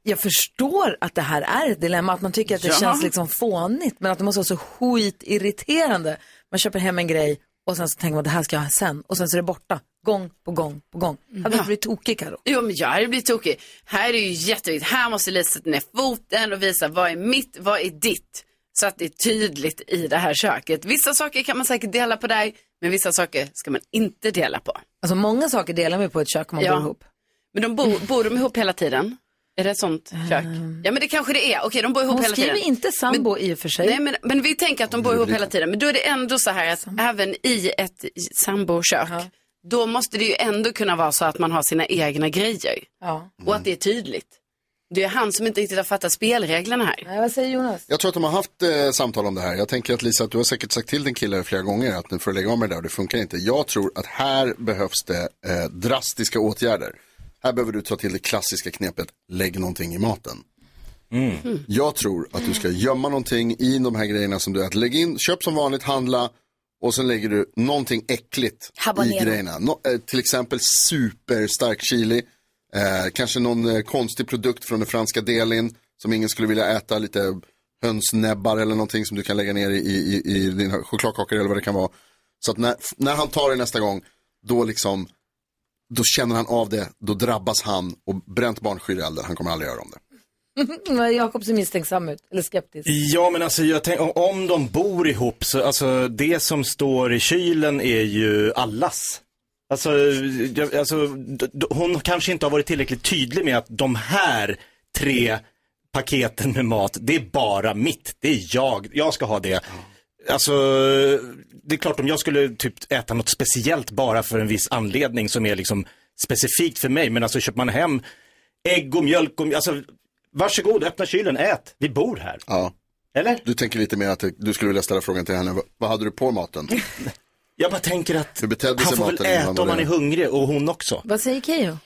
B: jag förstår att det här är ett dilemma, att man tycker att det
L: Ja.
B: känns liksom fånigt, men att det måste vara så skitirriterande. Man köper hem en grej och sen så tänker man det här ska jag ha sen och sen så är det borta, gång på gång på gång. Hade du blivit tokig Karo?
D: Jo, men jag hade blivit tokig. Här är det ju jätteviktigt. Här måste Lisa sätta ner foten och visa vad är mitt, vad är ditt. Så att det är tydligt i det här köket. Vissa saker kan man säkert dela på dig, men vissa saker ska man inte dela på.
B: Alltså många saker delar man på ett kök om man
D: Ja.
B: bor ihop.
D: Men de bor, bor de ihop hela tiden? Är det ett sånt kök? Ja men det kanske det är. Okej, de bor ihop
B: Hon
D: hela
B: skriver
D: tiden.
B: inte sambo i och för sig.
D: Nej, men, men vi tänker att de bor ihop hela tiden. Men då är det ändå så här att även i ett sambokök, då måste det ju ändå kunna vara så att man har sina egna grejer.
B: Ja.
D: Och att det är tydligt. Det är han som inte riktigt har fattat spelreglerna här.
B: Nej, vad säger Jonas?
E: Jag tror att de har haft eh, samtal om det här. Jag tänker att Lisa, att du har säkert sagt till din kille flera gånger att nu får du lägga av med det där och det funkar inte. Jag tror att här behövs det eh, drastiska åtgärder. Här behöver du ta till det klassiska knepet, lägg någonting i maten. Jag tror att du ska gömma någonting i de här grejerna som du äter. Lägg in, köp som vanligt, handla och sen lägger du någonting äckligt
K: Habanero.
E: i grejerna. Nå, eh, till exempel superstark chili, eh, kanske någon eh, konstig produkt från den franska delin som ingen skulle vilja äta, lite hönsnäbbar eller någonting som du kan lägga ner i, i, i i dina chokladkakor eller vad det kan vara. Så att när, när han tar det nästa gång, då liksom, då känner han av det, då drabbas han och bränt barn skyr elden, han kommer aldrig göra om det.
B: Jakob ser misstänksam ut, eller skeptisk.
C: Ja, men alltså jag tänker, om de bor ihop så, alltså det som står i kylen är ju allas. Alltså, jag, alltså hon kanske inte har varit tillräckligt tydlig med att de här tre paketen med mat, det är bara mitt. Det är jag, jag ska ha det. Alltså, det är klart om jag skulle typ äta något speciellt bara för en viss anledning som är liksom specifikt för mig. Men alltså köper man hem ägg och mjölk och, alltså varsågod, öppna kylen, ät. Vi bor här.
E: Ja.
C: Eller?
E: Du tänker lite mer att du skulle vilja ställa frågan till henne, vad- hade du på maten?
C: Jag bara tänker att han får väl äta om han är hungrig och hon också.
B: Vad säger Keyyo?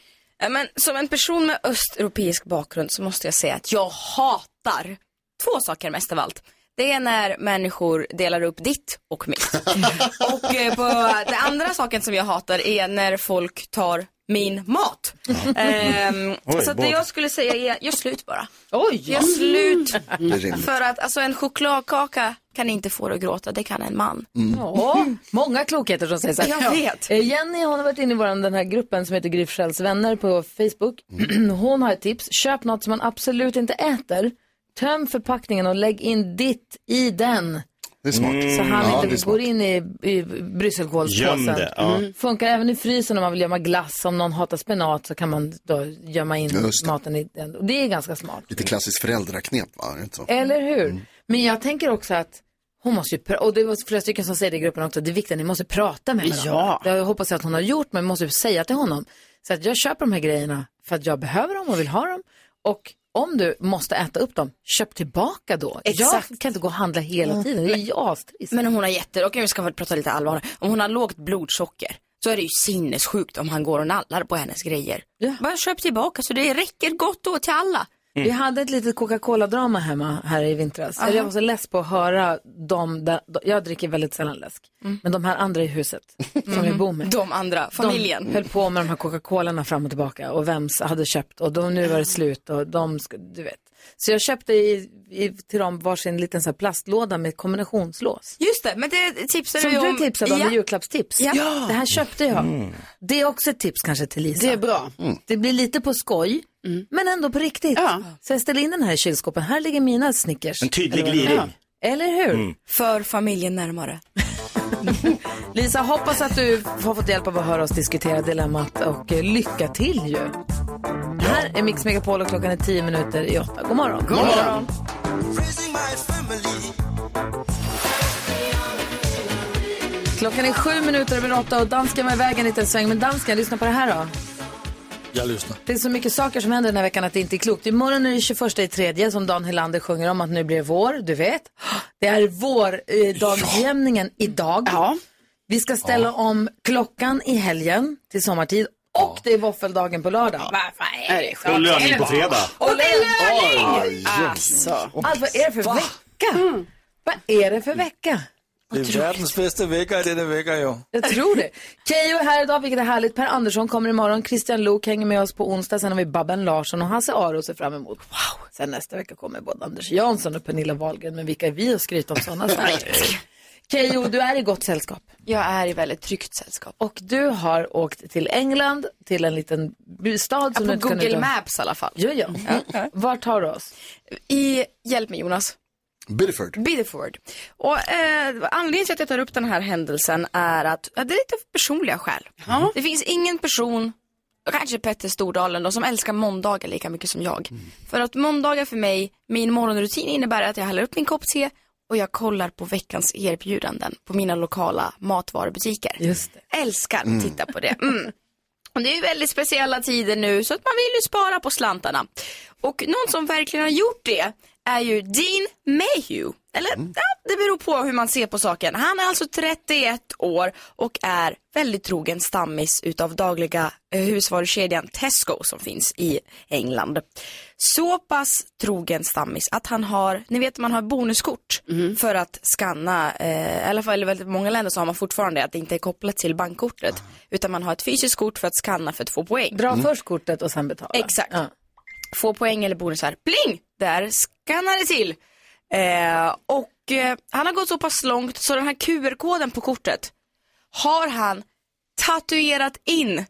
K: Men som en person med östeuropeisk bakgrund så måste jag säga att jag hatar två saker mest av allt. Det är när människor delar upp ditt och mitt. och eh, på det andra saken som jag hatar är när folk tar min mat. Ehm,
L: Oj,
K: så att det jag skulle säga är, gör slut bara.
B: Oj!
K: Gör slut.
E: Rimligt.
K: För att alltså en chokladkaka kan inte få dig att gråta, det kan en man.
B: Ja, många klokheter som säger så här.
K: Jag vet.
B: Eh, Jenny hon har varit inne i våran, den här gruppen som heter Gry Forssells vänner på Facebook. hon har ett tips. Köp något som man absolut inte äter. Töm förpackningen och lägg in ditt i den.
E: Det är smart.
B: Så han
E: Ja, det är
B: inte
E: smart.
B: går in i, i
C: Göm
B: brysselkålspåsen.
C: det, ja.
B: Mm. Funkar även i frysen om man vill gömma glass. Om någon hatar spenat så kan man då gömma in
E: Just det.
B: maten i den. Och det är ganska smart.
E: Lite klassiskt föräldraknep va? Är det inte så?
B: Eller hur? Men jag tänker också att hon måste ju, och det var flera stycken som säger det i gruppen också, det är viktigt att ni måste prata med varandra.
D: Ja.
B: Det hoppas jag att hon har gjort, men måste säga till honom. Så att jag köper de här grejerna för att jag behöver dem och vill ha dem. Och om du måste äta upp dem, köp tillbaka då.
K: Exakt.
B: Jag kan inte gå och handla hela tiden, det är ju astrist.
K: Men om hon har jätte, okej vi ska prata lite allvar. Om hon har lågt blodsocker så är det ju sinnessjukt om han går och nallar på hennes grejer. Bara köp tillbaka så det räcker gott åt till alla.
B: Vi hade ett litet Coca-Cola-drama hemma här i vintras.
K: Aha.
B: Jag var så less på att höra dem, där, jag dricker väldigt sällan läsk, men de här andra i huset som vi bor med.
K: De andra, familjen.
B: De höll på med de här Coca-Colorna fram och tillbaka och vem hade köpt och då, nu var det slut och de, du vet. Så jag köpte i, i, till dem varsin liten så här plastlåda med kombinationslås.
K: Just det, men det tipsade
B: Som
K: om.
B: du tipsade om
K: ja.
B: i julklappstips.
K: Ja.
B: Det här köpte jag. Det är också ett tips kanske till Lisa.
D: Det är bra.
B: Det blir lite på skoj, men ändå på riktigt. Så jag ställer in den här i kylskåpet. Här ligger mina Snickers.
C: En tydlig gliring.
B: Eller hur?
K: För familjen närmare.
B: Lisa, hoppas att du har fått hjälp av att höra oss diskutera dilemmat och lycka till ju. Här är Mix Megapol och klockan är tio minuter i åtta. God morgon.
L: God morgon.
B: Klockan är sju minuter över åtta och dansken var iväg en liten sväng. Men dansken, lyssna på det här då.
F: Jag lyssnar.
B: Det är så mycket saker som händer den här veckan att det inte är klokt. Imorgon är det 21 i tredje som Dan Helander sjunger om att nu blir det vår, du vet. Det är vår eh, dagjämningen idag. Vi ska ställa om klockan i helgen till sommartid och det är våffeldagen på lördag. Varför är det så?
C: Och löning på fredag.
B: Och löning! Alltså. Allt, vad är det för vecka? Vad är det för vecka?
F: Det är världens bästa vecka i denna vecka ju.
B: Jag tror det. Keyyo är här idag, vilket är härligt. Per Andersson kommer imorgon. Christian Luuk hänger med oss på onsdag. Sen har vi Babben Larsson och Hasse Aro ser fram emot. Wow! Sen nästa vecka kommer både Anders Jansson och Pernilla Wahlgren. Men vilka är vi att skryta om sådana saker? Keyyo, du är i gott sällskap.
K: Jag är i väldigt tryggt sällskap.
B: Och du har åkt till England, till en liten stad som
K: Ja, på Google. Maps i alla fall.
B: Jo, jo.
K: Ja.
B: Var tar du oss?
K: I, hjälp mig Jonas.
E: Biddeford.
K: Biddeford. Och eh, anledningen till att jag tar upp den här händelsen är att ja, det är lite personliga skäl. Det finns ingen person, kanske Petter Stordalen då, som älskar måndagar lika mycket som jag. För att måndagar för mig, min morgonrutin innebär att jag häller upp min kopp te och jag kollar på veckans erbjudanden på mina lokala matvarubutiker.
B: Just det.
K: Älskar att titta på det. Mm. Och det är ju väldigt speciella tider nu så att man vill ju spara på slantarna. Och någon som verkligen har gjort det är ju Dean Mayhew. Eller ja, det beror på hur man ser på saken. Han är alltså 31 år och är väldigt trogen stammis utav dagliga eh, husvarukedjan Tesco som finns i England. Så pass trogen stammis att han har, ni vet man har bonuskort för att scanna, eh, i alla fall i väldigt många länder så har man fortfarande att det inte är kopplat till bankkortet. Utan man har ett fysiskt kort för att scanna för att få poäng.
B: Dra först kortet och sen betala.
K: Exakt. Få poäng eller bonusar. Pling! Där skannar det till. Eh, och eh, han har gått så pass långt så den här QR-koden på kortet har han tatuerat in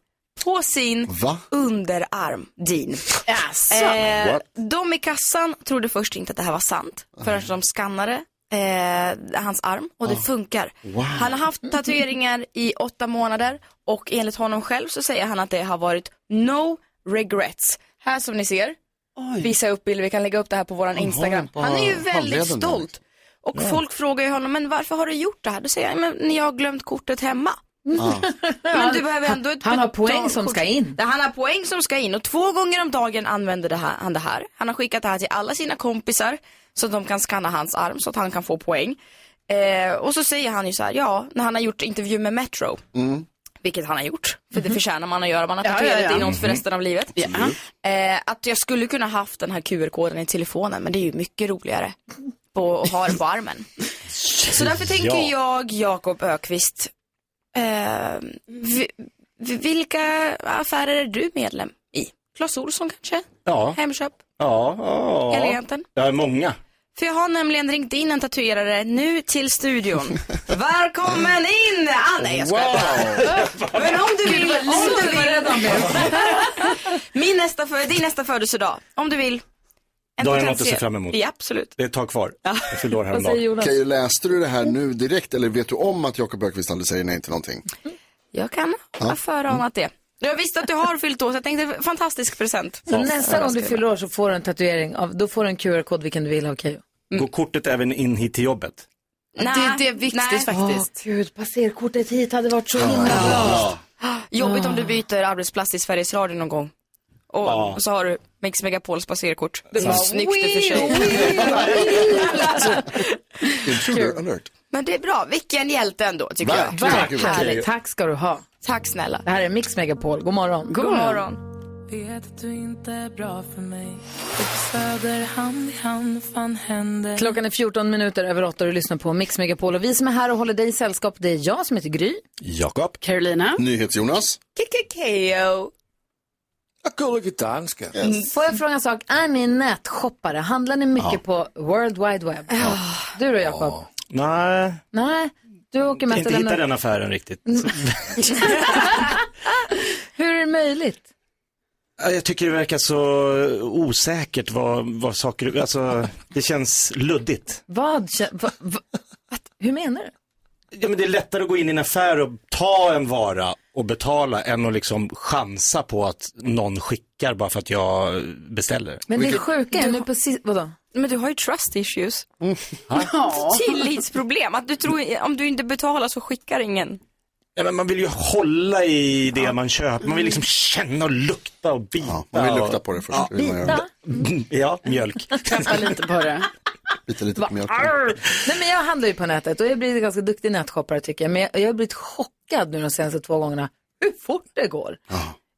K: på sin
E: Va?
K: underarm, Dean.
D: Jaså?
K: Eh, de i kassan trodde först inte att det här var sant förrän de skannade eh, hans arm och det funkar. Han har haft tatueringar i åtta månader och enligt honom själv så säger han att det har varit no regrets. Här som ni ser, visa upp bilder, vi kan lägga upp det här på våran Instagram.
E: på
K: Han är ju väldigt stolt. Och folk frågar ju honom, men varför har du gjort det här? Då säger han, men jag har glömt kortet hemma. Men du behöver ändå ett
B: Han har poäng som ska in.
K: Ja, Han har poäng som ska in och två gånger om dagen använder det här, han det här. Han har skickat det här till alla sina kompisar så att de kan scanna hans arm så att han kan få poäng. Eh, och så säger han ju så här, ja, när han har gjort intervju med Metro, vilket han har gjort, för det förtjänar man att göra, man har
D: Ja, ja,
K: tatuerat
D: ja.
K: in något för resten av livet. Eh, att jag skulle kunna haft den här QR-koden i telefonen, men det är ju mycket roligare på, att ha den på armen. Så därför tänker jag, Jakob Ökvist, eh, vi, vi- vilka affärer är du medlem i? Clas Ohlson kanske?
C: Ja.
K: Hemköp?
C: Ja, ja.
K: Eleganten?
C: Jag är många.
K: För jag har nämligen ringt in en tatuerare nu till studion. Välkommen in! Ah, nej, jag skojar bara. Men om du vill, om du vill. Min nästa, för, din nästa födelsedag, om du vill. En
C: Då har jag något att se fram emot.
K: Ja, absolut.
C: Det är ett tag kvar. Jag fyllde år
B: Vad säger
C: häromdagen.
B: Jonas?
E: Okej, läste du det här nu direkt eller vet du om att Jakob Ökvist aldrig säger nej till någonting?
K: Jag kan ha föranat det. Jag visste att du har fyllt år så jag tänkte fantastisk present.
B: Så nästa gång du fyller år så får du en tatuering av, då får du en QR-kod vilken du vill ha, okej?
C: Går kortet även in hit till jobbet?
K: Nej,
D: Det, det är viktigt
K: nej.
D: faktiskt.
B: Åh gud, passerkortet hit hade varit så himla bra.
K: Jobbigt om du byter arbetsplats i Sveriges Radio någon gång. Och
C: Ja.
K: så har du Mix Megapols passerkort. Det är snyggt i och för sig.
E: Intruder alert.
K: Men det är bra. Vilken hjälte ändå, tycker jag.
E: Verkligen.
B: Verkligen. Härligt, tack ska du ha.
K: Tack snälla.
B: Det här är Mix Megapol, god morgon.
K: God morgon.
L: Vet att du inte är bra för mig söder hand i hand, fan händer
B: Klockan är 14 minuter över 8 och du lyssnar på Mix Megapol. Och vi som är här och håller dig i sällskap, det är jag som heter Gry.
C: Jakob.
D: Carolina.
E: NyhetsJonas.
K: KKKO.
F: Gullige danska.
B: Får jag fråga en sak? Är ni nätshoppare? Handlar ni mycket på World Wide Web? Du då Jakob?
C: Nej,
B: Nej, du åker
C: jag
B: mest
C: inte
B: och
C: hittat
B: lämnar...
C: den affären riktigt.
B: Hur är det möjligt?
C: Ja, Jag tycker det verkar så osäkert vad, vad saker, alltså det känns luddigt.
B: Vad? kä- Va, va, hur menar du?
C: Ja, men det är lättare att gå in i en affär och ta en vara och betala än att liksom chansa på att någon skickar bara för att jag beställer.
B: Men det sjuka är nu på sist... Vadå?
K: Men du har ju trust issues.
C: Ja.
K: Tillitsproblem. Att du tror, om du inte betalar så skickar ingen.
C: Ja, men man vill ju hålla i det man köper. Man vill liksom känna och lukta och bita.
E: man vill
C: och...
E: lukta på det först. Vill man göra.
C: Ja, mjölk.
D: Trampa lite på det.
E: Lite, lite på mjölken.
B: Nej, men jag handlar ju på nätet och jag blir ganska duktig nätshoppare tycker jag. Men jag, jag har blivit chockad nu de senaste två gångerna hur fort det går.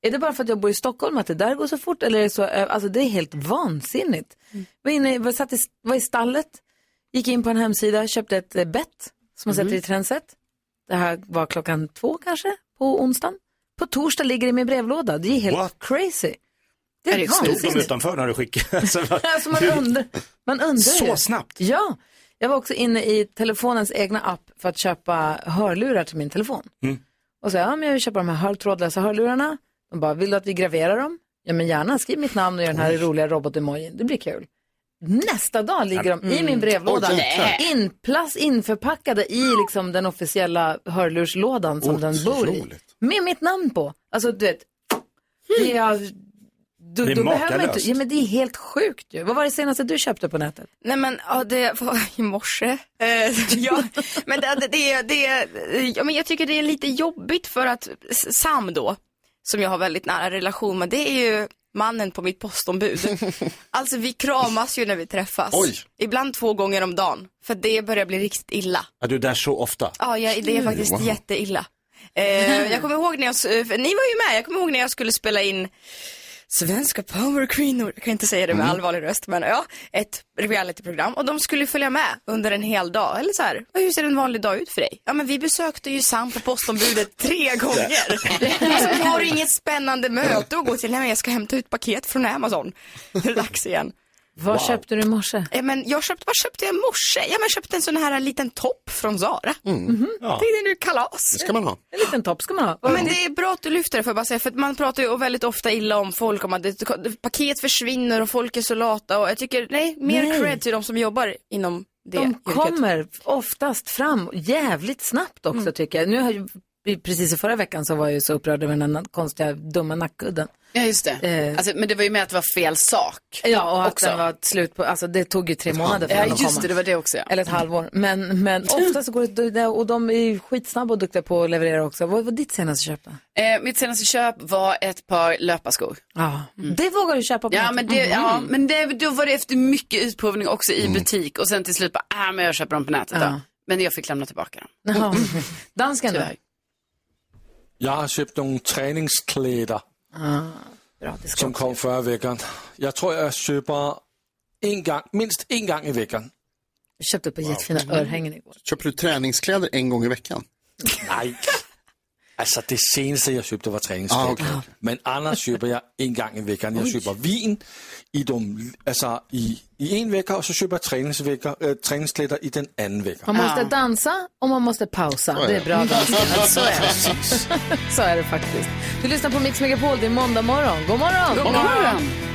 B: Är det bara för att jag bor i Stockholm att det där går så fort eller är det så, ö- alltså det är helt vansinnigt. Var, inne, var, satt i, var i stallet, gick in på en hemsida, köpte ett eh, bett som man sätter i Trendset. Det här var klockan två kanske på onsdagen. På torsdag ligger det i min brevlåda. Det är helt
C: What?
B: crazy. Det är,
C: Stod de utanför när du skickade? Alltså,
B: Alltså man undrar, man undrar
C: Så
B: ju.
C: snabbt?
B: Ja. Jag var också inne i telefonens egna app för att köpa hörlurar till min telefon.
C: Mm.
B: Och så, ja men jag vill köpa de här hör, trådlösa hörlurarna. De bara, vill du att vi graverar dem? Ja men gärna, skriv mitt namn och gör den här roliga robotemojin. Det blir kul. Nästa dag ligger de i min brevlåda, inplast, införpackade i liksom den officiella hörlurslådan som den bor i. Med mitt namn på. Alltså du vet, det är, då,
C: Det är
B: behöver man inte, ja men det är helt sjukt ju. Vad var det senaste du köpte på nätet?
K: Nej men ja, det var i morse. Eh, ja, men det, det, det, det, ja, men jag tycker det är lite jobbigt för att Sam då, som jag har väldigt nära relation med, det är ju mannen på mitt postombud. Alltså vi kramas ju när vi träffas.
C: Oj.
K: Ibland två gånger om dagen. För det börjar bli riktigt illa.
C: Är du där så ofta?
K: Ja, jag, det är faktiskt
C: Wow.
K: jätteilla. Eh, jag kommer ihåg när jag, ni var ju med, jag kommer ihåg när jag skulle spela in Svenska powerkvinnor, jag kan inte säga det med
C: Mm.
K: allvarlig röst, men ja, ett realityprogram och de skulle följa med under en hel dag. Eller så här, hur ser en vanlig dag ut för dig? Ja men vi besökte ju Sam på postombudet tre gånger. alltså, har inget spännande möte att gå till, nej men jag ska hämta ut paket från Amazon. Det är dags igen.
B: Vad köpte du i morse?
K: Ja, men jag köpte, vad köpte jag i morse? Ja, men jag köpte en sån här liten topp från Zara.
B: Mhm.
K: Ja. Tänkte nu kalas.
E: Det ska man ha.
B: En liten topp ska man ha.
K: Men det är bra att du lyfter det för bara säga, för man pratar ju väldigt ofta illa om folk om att det, paket försvinner och folk är så lata och jag tycker, nej, mer
B: Nej.
K: cred till de som jobbar inom det
B: De
K: yrket.
B: kommer oftast fram jävligt snabbt också
K: Mm.
B: tycker jag. Nu har precis i förra veckan så var jag ju så upprörd över den här konstiga dumma nackudden.
D: Ja, just det.
B: Eh.
D: Alltså, men det var ju med att det var fel sak.
B: Ja, och att
D: också.
B: den var slut på, alltså det tog ju tre månader för
D: Ja,
B: den att
D: just
B: komma.
D: det, det var det också. Ja.
B: Eller ett halvår. Men, men ofta så går det, och de är ju skitsnabba och duktiga på att leverera också. Vad var ditt senaste köp då?
D: Eh, mitt senaste köp var ett par löparskor.
B: Ja, det vågar du köpa på
D: Ja, men, det, ja,
B: Mhm.
D: men det, då var det efter mycket utprovning också i butik och sen till slut bara, ah, men jag köper dem på nätet då.
B: Ja.
D: Men jag fick lämna tillbaka dem.
B: Jaha. Dansken då?
F: Jag har köpt några träningskläder
B: Ah, bra,
F: som kom förra veckan. Jag tror jag köper en gång, minst en gång i veckan.
B: Jag köpte ett par jättefina örhängen igår.
E: Köper du träningskläder en gång i veckan?
F: Nej. Alltså det senaste jag köpte var träningskläder.
E: Ah, okej.
F: Men annars köper jag en gång i veckan. Jag köper vin i, de, alltså i, i en vecka och så köper jag träningsvecka, äh, träningskläder i den andra veckan.
B: Man måste dansa och man måste pausa. Det är bra dansken. Så är det. Så är det faktiskt. Du lyssnar på Mix Megapol, det är måndag morgon. God morgon!
D: God morgon!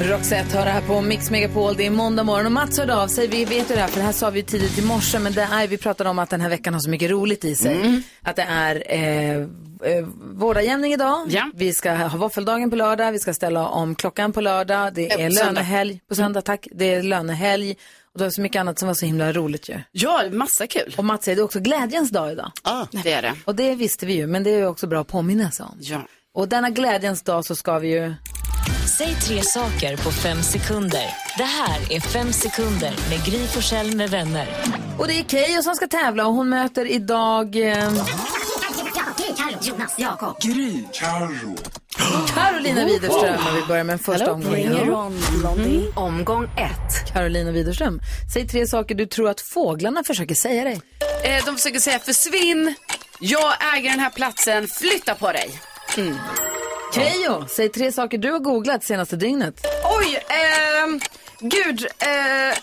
B: Roxette hör det här på Mix Megapol. Det är måndag morgon och Mats hörde av sig. Vi vet ju det här, för det här sa vi tidigt i morse, men det är, vi pratade om att den här veckan har så mycket roligt i sig.
D: Mm.
B: Att det är eh, eh, vårdagjämning idag.
D: Ja.
B: Vi ska ha våffeldagen på lördag. Vi ska ställa om klockan på lördag. Det
D: Eh,
B: är
D: på söndag.
B: lönehelg på söndag, tack. Det är lönehelg. Och det var så mycket annat som var så himla roligt ju.
D: Ja, massa kul.
B: Och Mats säger det är också glädjens dag idag.
E: Ah.
D: Det är det.
B: Och det visste vi ju, men det är också bra att påminna sig om.
D: Ja.
B: Och denna glädjens dag så ska vi ju...
A: Säg tre saker på fem sekunder. Det här är Fem sekunder med Gry Forssell med vänner.
B: Och det är Keyyo som ska tävla och hon möter idag... Eh...
A: Jonas, Jakob.
B: Gry. Carolina Widerström och vi börjar med en första omgången.
A: Mm. Omgång ett.
B: Carolina Widerström, säg tre saker du tror att fåglarna försöker säga dig.
D: Eh, de försöker säga försvinn, jag äger den här platsen, flytta på dig. Mm.
B: Keyyo, säg tre saker du har googlat senaste dygnet.
K: Oj, ehm, gud. Eh, ah,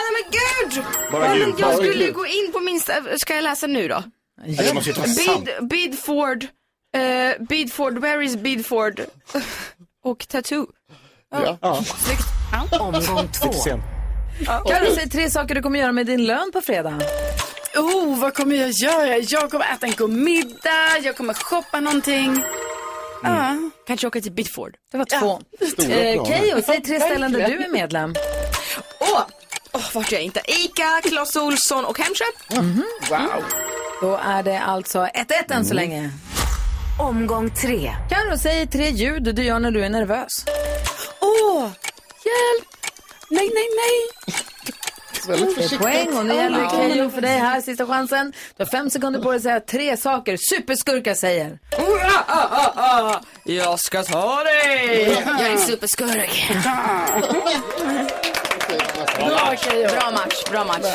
K: nej men gud!
C: Bara
K: Nej,
C: gud,
K: jag
C: bara
K: skulle ju
C: gud.
K: gå in på min... sta- Ska jag läsa nu då?
C: Det måste ju vara sant.
K: Bid, Bidford, uh, Bidford, where is Bidford? Och tattoo.
E: Ja.
C: Ja.
A: Omgång två.
B: Carro, säg tre saker du kommer göra med din lön på fredag.
D: oh, vad kommer jag göra? Jag kommer äta en god middag, jag kommer shoppa någonting. Ja.
K: Kanske åka till Bitford.
B: Det var två. Eh, Keyyo, säg tre ställen där du är medlem.
K: Åh, oh, vart är jag inte? Ica, Clas Ohlson och Hemköp.
B: Wow. Då är det alltså 1-1 än så länge.
A: Omgång tre.
B: Carro, säg tre ljud du gör när du är nervös.
D: Åh, hjälp! Nej, nej, nej.
B: Det är poäng och nu gäller det Keyyo för dig här, sista chansen. Du har fem sekunder på dig att säga tre saker superskurkar säger.
K: Jag ska ta dig! Jag är superskurk.
B: Bra, Keyyo.
K: Bra match, bra match.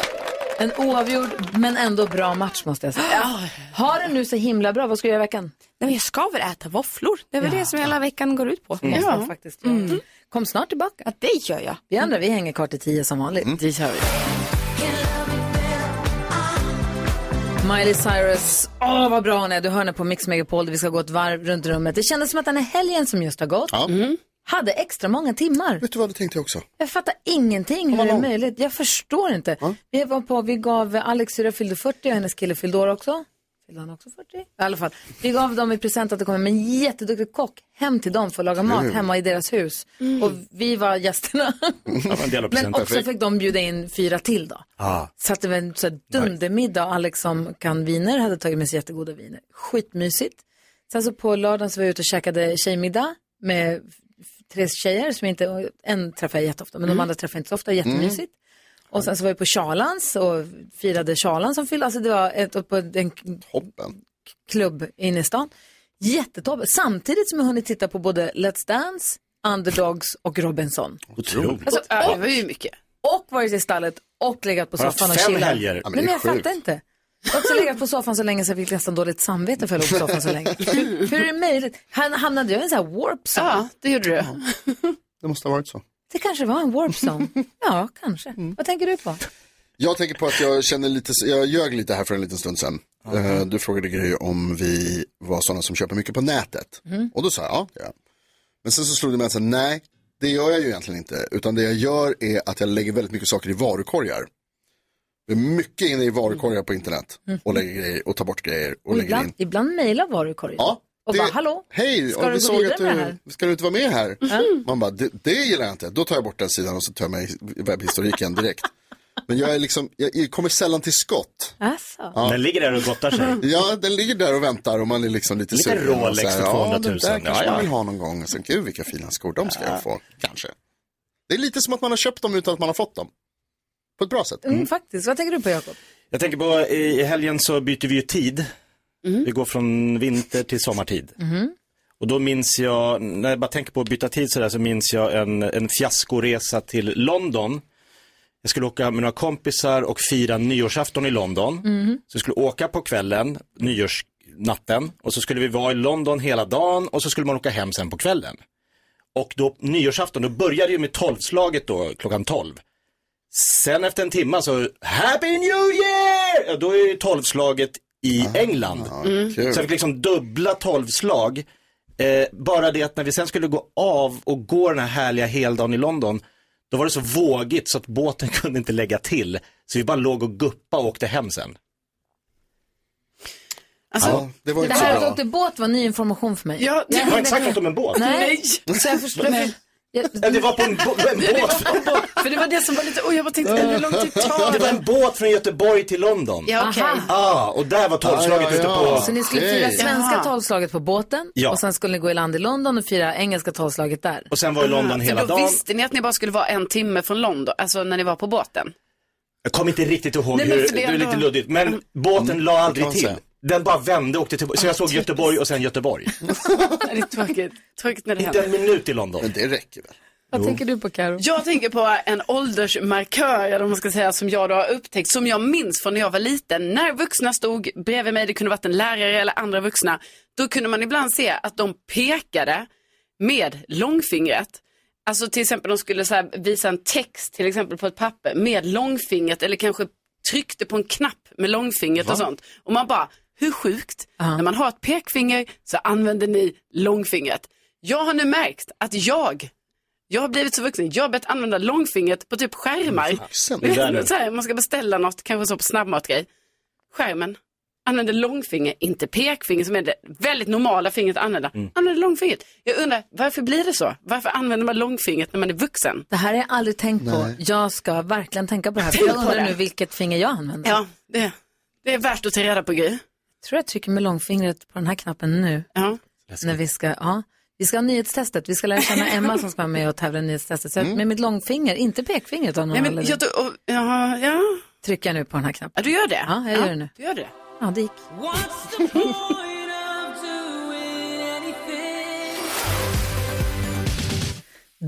B: En oavgjord men ändå bra match måste jag säga. Har du nu så himla bra, vad ska du göra i veckan?
K: Nej, men jag ska väl äta våfflor. Det är väl
B: Ja.
K: det som hela veckan går ut på.
B: Mm. Ja, faktiskt. Mm. Kom snart tillbaka.
K: Ja, det gör jag.
B: Vi andra vi hänger kvar till tio som vanligt.
D: Det gör vi.
B: Miley Cyrus, åh vad bra hon är. Du hör henne på Mix Megapol där vi ska gå ett varv runt rummet. Det kändes som att den här helgen som just har gått hade extra många timmar.
E: Vet du vad, det tänkte jag också.
B: Jag fattar ingenting hur det är möjligt. Jag förstår inte. Vi var på, vi gav Alex syra fyllde 40 och hennes kille fyllde år också. Fyllde han också 40? I alla fall. Vi gav dem i present att det kommer med en jätteduktig kock hem till dem för att laga mat
C: Kul.
B: hemma i deras hus. Och vi var gästerna. Men också fick de bjuda in fyra till då.
C: Ah.
B: Så att det var en så här dundermiddag. Alex som kan viner hade tagit med sig jättegoda viner. Skitmysigt. Sen så på lördagen så var jag ute och käkade tjejmiddag med tre tjejer som inte, en träffar jag jätteofta, men de
M: Mm.
B: andra träffar jag inte så ofta, jättemysigt. Och sen så var jag på Charlans och firade Charlans som fyllde, alltså det var ett, på en klubb inne i stan. Jättetoppen. Samtidigt som jag hunnit titta på både Let's Dance, Underdogs och Robinson.
C: Otroligt.
B: Alltså,
D: det var ju mycket.
B: och varit i stallet och legat på
C: Har
B: soffan och
C: fem
B: chillat.
C: helger? Ja, men
B: Nej,
C: det är
B: men jag
C: sjukt.
B: fattar inte. Jag har också legat på soffan så länge så jag fick nästan dåligt samvete för att jag låg på soffan så länge. Hur, hur är det möjligt? Han, hamnade jag i en sån här warp zone?
D: Ja, det gjorde du.
E: Det måste ha varit så.
B: Det kanske var en warp zone. Ja, kanske. Vad tänker du på?
E: Jag tänker på att jag känner lite, jag ljög lite här för en liten stund sedan. Eh, Du frågade Gry om vi var sådana som köper mycket på nätet.
B: Mm.
E: Och då sa jag, ja, det gör jag. Men sen så slog det mig att säga, nej, det gör jag ju egentligen inte. Utan det jag gör är att jag lägger väldigt mycket saker i varukorgar. Det är mycket inne i varukorgar på internet. Och lägger grejer och tar bort grejer och,
B: Och
E: lägger
B: ibland,
E: in.
B: ibland mejlar varukorgen.
E: Ja,
B: och
E: det-
B: bara, hallå?
E: Hej,
B: Ska
E: och
B: du
E: vi såg att
B: med det här?
E: du, ska du inte vara med här?
B: Ja.
E: Man bara, det, det gillar jag inte. Då tar jag bort den sidan och så tömmer jag webbhistoriken direkt. Men jag är liksom, jag, kommer sällan till skott.
B: Alltså.
E: Ja.
C: Den ligger där och gottar sig.
E: Ja, den ligger där och väntar och man är liksom lite
C: Lite
E: sugen. och
C: Rolex för 200 000.
E: Ja, den där kanske
C: Ja, ja.
E: man vill ha någon gång. Och sen, gud vilka fina skor, de ska jag få. Kanske. Det är lite som att man har köpt dem utan att man har fått dem. På ett bra sätt.
B: Mm, faktiskt. Vad tänker du på, Jakob?
C: Jag tänker på, i helgen så byter vi ju tid. Vi går från vinter till sommartid.
B: Mhm.
C: Och då minns jag, när jag bara tänker på att byta tid sådär, så minns jag en, en fiaskoresa till London. Jag skulle åka med några kompisar och fira nyårsafton i London.
B: Mhm.
C: Så vi skulle åka på kvällen, nyårsnatten, och så skulle vi vara i London hela dagen och så skulle man åka hem sen på kvällen. Och då nyårsafton, då började ju med tolvslaget då, klockan tolv. Sen efter en timme så, Happy New Year! Ja, då är ju tolvslaget i England.
E: Mm.
C: Så jag fick liksom dubbla tolvslag. Eh, bara det att när vi sen skulle gå av och gå den här härliga heldagen i London, då var det så vågigt så att båten kunde inte lägga till. Så vi bara låg och guppa och åkte hem sen.
D: Alltså,
E: ja, det var
B: Det här att åkte båt var ny information för mig.
D: Ja,
C: Jag har inte sagt något om en båt.
B: Nej, så jag förstår.
C: Ja, Det var på en, bo- en båt.
D: För det var det som var lite, oj jag bara tänkte, hur lång tid tar
C: Det var
D: det?
C: en båt från Göteborg till London.
D: Ja.
B: Aha.
C: Ah, och där var tolvslaget
E: Ja, ja,
C: ute på...
B: Så ni skulle fira
E: Okej.
B: svenska tolvslaget på båten
C: Ja.
B: och sen skulle ni gå i land i London och fira engelska tolvslaget där.
C: Och sen var i London hela
D: För då
C: dagen.
D: visste ni att ni bara skulle vara en timme från London, alltså när ni var på båten?
C: Jag kommer inte riktigt ihåg
D: Nej,
C: hur, det
D: det
C: är lite luddigt. Men båten la aldrig till. Den bara vände och åkte till, så jag såg Göteborg och sen Göteborg.
D: Det är tråkigt, tråkigt när det
C: Inte
D: händer.
C: en minut i London.
E: Men det räcker väl?
B: Vad tänker du på Karo?
D: Jag tänker på en åldersmarkör, eller vad man ska säga, som jag då har upptäckt, som jag minns från när jag var liten. När vuxna stod bredvid mig, det kunde varit en lärare eller andra vuxna, då kunde man ibland se att de pekade med långfingret. Alltså till exempel de skulle så här visa en text till exempel på ett papper med långfingret eller kanske tryckte på en knapp med långfingret och sånt. Och man bara, hur sjukt? När man har ett pekfinger så använder ni långfingret. Jag har nu märkt att jag jag har blivit så vuxen. Jag har börjat använda långfingret på typ skärmar.
E: Vuxen?
D: Så här, man ska beställa något, kanske så på snabbmatgrej. skärmen. Använder långfinger, inte pekfinger som är det väldigt normala fingret att använda. Använder långfingret. Jag undrar, varför blir det så? Varför använder man långfingret när man är vuxen?
B: Det här har jag aldrig tänkt på. Jag ska verkligen tänka på det här. För
D: Tänk
B: jag undrar nu vilket finger jag använder.
D: Ja, det, det är värt att ta reda på Gry.
B: Jag tror jag trycker med långfingret på den här knappen nu.
D: Ja.
B: När vi ska, ja. Vi ska ha nyhetstestet. Vi ska lära känna Emma som ska vara med och tävla i nyhetstestet. Så med mitt långfinger, inte pekfingret av någon
D: Nej, men jag, och, ja, ja.
B: trycker jag nu på den här knappen.
D: ja, du gör det?
B: Ja, jag gör det nu.
D: Du gör det.
B: Ja, det gick.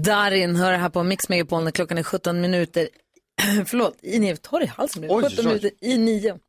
B: Darin hör här på Mix Megapol när klockan är 17 minuter. Förlåt, i nio, torr i halsen nu.
E: Oj,
B: 17
E: oj.
B: minuter i nio.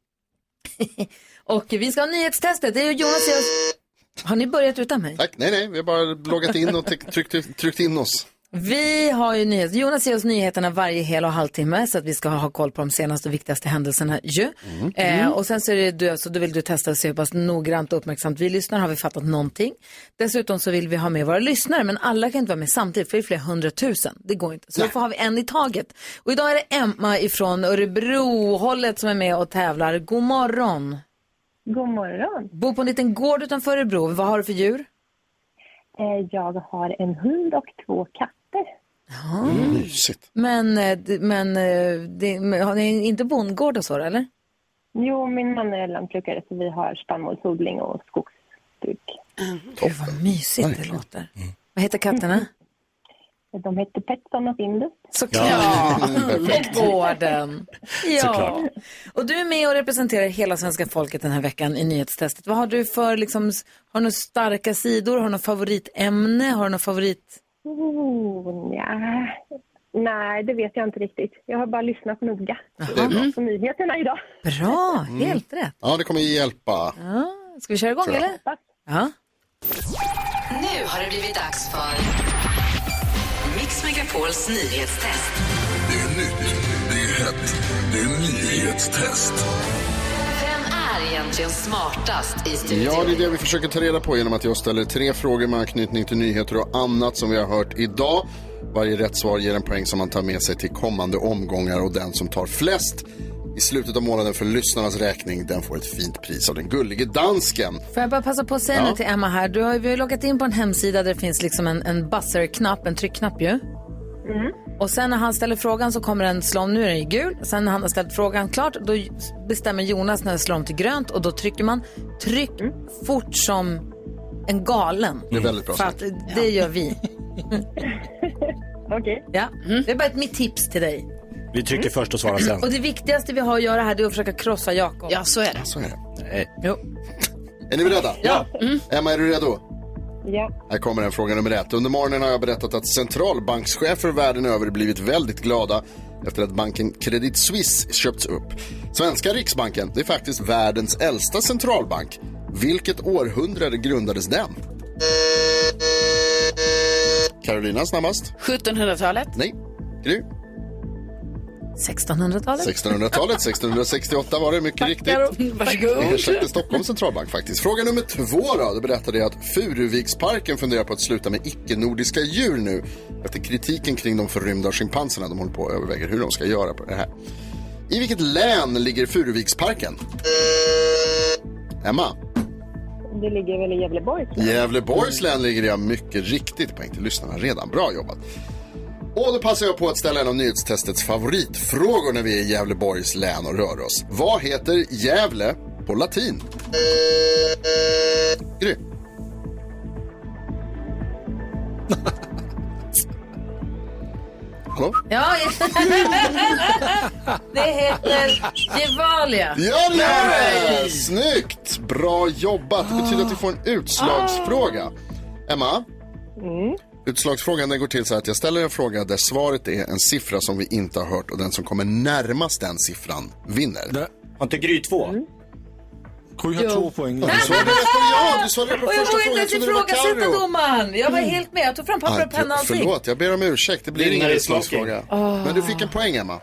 B: och vi ska ha nyhetstestet. Det är Jonas och jag. Har ni börjat utan mig?
E: Tack, nej nej, vi har bara loggat in och tryckt, tryckt in oss.
B: Vi har ju nyheter. Jonas ger oss nyheterna varje hel och halvtimme så att vi ska ha koll på de senaste och viktigaste händelserna ju. Eh, och sen så är det du, så då vill du testa och se hur pass noggrant och uppmärksamt vi lyssnar. Har vi fattat någonting? Dessutom så vill vi ha med våra lyssnare, men alla kan inte vara med samtidigt för det är flera hundratusen. Det går inte. Så då får har vi en i taget. Och idag är det Emma ifrån Örebro-hållet som är med och tävlar. God morgon.
M: God morgon.
B: Bor på en liten gård utanför Örebro. Vad har du för djur?
M: Eh, Jag har en hund och två katter.
B: Ja.
E: Mysigt.
B: Men, eh, men, eh, det, har ni inte bondgård och så eller?
M: Jo, min man är lantbrukare så vi har spannmålsodling och skogsbruk.
B: Gud vad mysigt det låter. Vad heter katterna?
M: De heter Petson och Findus.
B: Såklart.
M: Ja.
B: Gården. Ja.
M: Såklart.
B: Och du är med och representerar hela svenska folket den här veckan i nyhetstestet. Vad har du för, liksom, har du några starka sidor? Har du något favoritämne? Har du något favorit?
M: Oh, ja. Nej, det vet jag inte riktigt. Jag har bara lyssnat noga
E: Det är bra.
M: på nyheterna idag.
B: Bra,
E: Mm.
B: helt rätt.
E: Ja, det kommer hjälpa.
B: Ja. Ska vi köra igång eller? Ja.
N: Nu har det blivit dags för Mix Megapols nyhetstest.
O: Det är nytt, det är hett, det är nyhetstest.
N: Är egentligen smartast i studion?
E: Ja, det är det vi försöker ta reda på genom att jag ställer tre frågor med anknytning till nyheter och annat som vi har hört idag. Varje rätt svar ger en poäng som man tar med sig till kommande omgångar och den som tar flest i slutet av månaden för lyssnarnas räkning, den får ett fint pris av den gullige dansken.
B: Får jag bara passa på att säga
E: Ja.
B: nu till Emma här. Du har, vi har loggat in på en hemsida där det finns liksom en, en buzzer-knapp, en tryckknapp ju. Och sen när han ställer frågan så kommer den slå om, nu är den ju gul. Sen när han har ställt frågan klart, då bestämmer Jonas när den slår om till grönt och då trycker man tryck fort som en galen.
E: Det är väldigt bra
B: För att det gör vi.
M: Okej.
B: Ja, det är bara ett mitt tips till dig.
C: Vi trycker först och svarar sen.
B: Och det viktigaste vi har att göra här det är att försöka krossa Jakob.
D: Ja, så är det.
E: Så är det.
C: Nej.
B: Jo.
E: Är ni beredda?
B: Ja.
E: Emma, är du redo?
M: Ja.
E: Här kommer en fråga nummer ett. Under morgonen har jag berättat att centralbankschefer världen över blivit väldigt glada efter att banken Credit Suisse köpts upp. Svenska Riksbanken, det är faktiskt världens äldsta centralbank. Vilket århundrade grundades den? Carolina snabbast.
D: 1700-talet.
E: Nej. Gry.
B: 1600-talet.
E: 1600-talet, 1668 var det mycket riktigt.
D: Varsågod.
E: Ersatte Stockholms centralbank faktiskt. Fråga nummer två då. Då berättade jag att Furuviksparken funderar på att sluta med icke-nordiska djur nu. Efter kritiken kring de förrymda schimpanserna. De håller på och överväger hur de ska göra på det här. I vilket län ligger Furuviksparken? Emma?
M: Det ligger väl i Gävleborg.
E: Gävleborgs län ligger det mycket riktigt. Poäng till lyssnarna redan. Bra jobbat. Och då passar jag på att ställa en av nyhetstestets favoritfrågor när vi är i Gävleborgs län och rör oss. Vad heter Gävle på latin? Gry. Hallå?
B: Ja, det heter Gevalia.
E: Det! Snyggt! Bra jobbat. Det betyder att vi får en utslagsfråga. Emma? Utslagsfrågan den går till så här att jag ställer en fråga där svaret är en siffra som vi inte har hört och den som kommer närmast den siffran vinner.
C: Har inte Gry två?
F: Gry
B: har två
F: poäng.
E: Ja, du svarade rätt på ja, du svarade på
B: Och jag
E: första frågan.
B: inte
E: Jag trodde det var
B: ifrågasätta domaren. Jag var helt med. Jag tog fram papper och penna och allting.
E: Förlåt, jag ber om ursäkt. Det blir ingen utslagsfråga.
B: Åh.
E: Men du fick en poäng, Emma.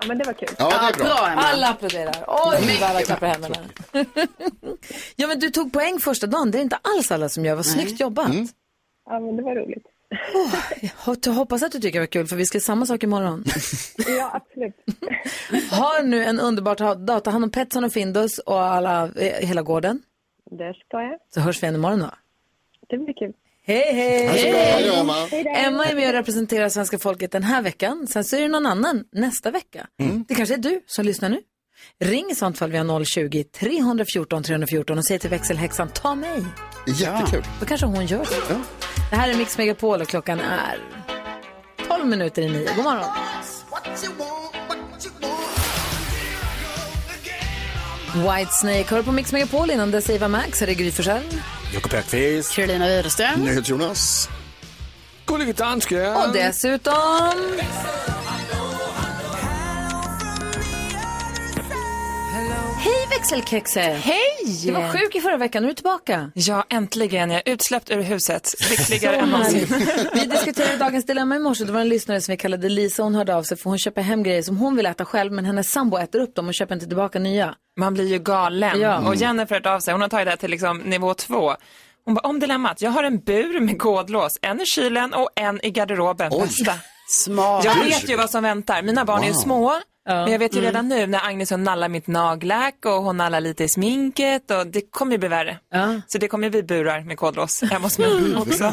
M: Ja, men det var kul.
E: Ja, det är bra.
B: Alla applåderar. Oj, vad alla klappar händerna. ja, men du tog poäng första dagen. Det är inte alls alla som gör. Vad snyggt jobbat.
E: Mm.
M: Ja, men det var roligt.
B: Jag hoppas att du tycker det var kul för vi ska samma sak imorgon.
M: Ja, absolut.
B: Ha nu en underbar dag. Ta hand om Petson och Findus och alla, eh, hela gården.
M: Det ska jag.
B: Så hörs vi igen imorgon då.
M: Det blir kul.
B: Hej, hej!
M: Hej Emma. Hej då.
B: Emma är med och representerar svenska folket den här veckan. Sen så är det någon annan nästa vecka. Det kanske är du som lyssnar nu. Ring i sånt fall via 020-314 314 och säg till växelhäxan ta mig.
E: Jättekul.
B: Då kanske hon gör det. Det här är Mix Megapol och klockan är 12 minuter i nio. God morgon. Whitesnake hör på Mix Megapol innan dess Eva Max. Här är Gry Forssell.
C: Jakob Öqvist.
D: Carolina Widerström.
E: Jonas.
F: Gullige dansken.
B: Och dessutom... Hej växelkexet!
P: Hej!
B: Du var sjuk i förra veckan, nu är du tillbaka.
P: Ja, äntligen. Jag är utsläppt ur huset. Lyckligare än någonsin.
B: Vi diskuterade dagens dilemma i morse. Det var en lyssnare som vi kallade Lisa. Hon hörde av sig för hon köper hem grejer som hon vill äta själv men hennes sambo äter upp dem och köper inte tillbaka nya.
P: Man blir ju galen.
B: Ja.
P: Och Jennifer hört av sig. Hon har tagit det här till liksom nivå två. Hon bara, om dilemmat. Jag har en bur med kodlås. En i kylen och en i garderoben. Bästa.
D: Smart.
P: Jag vet ju vad som väntar. Mina barn är ju Små. Men jag vet ju
D: Mm.
P: redan nu när Agnes hon nallar mitt nagellack och hon nallar lite i sminket och det kommer ju bli värre. Så det kommer bli burar med kodlås hemma hos mig också.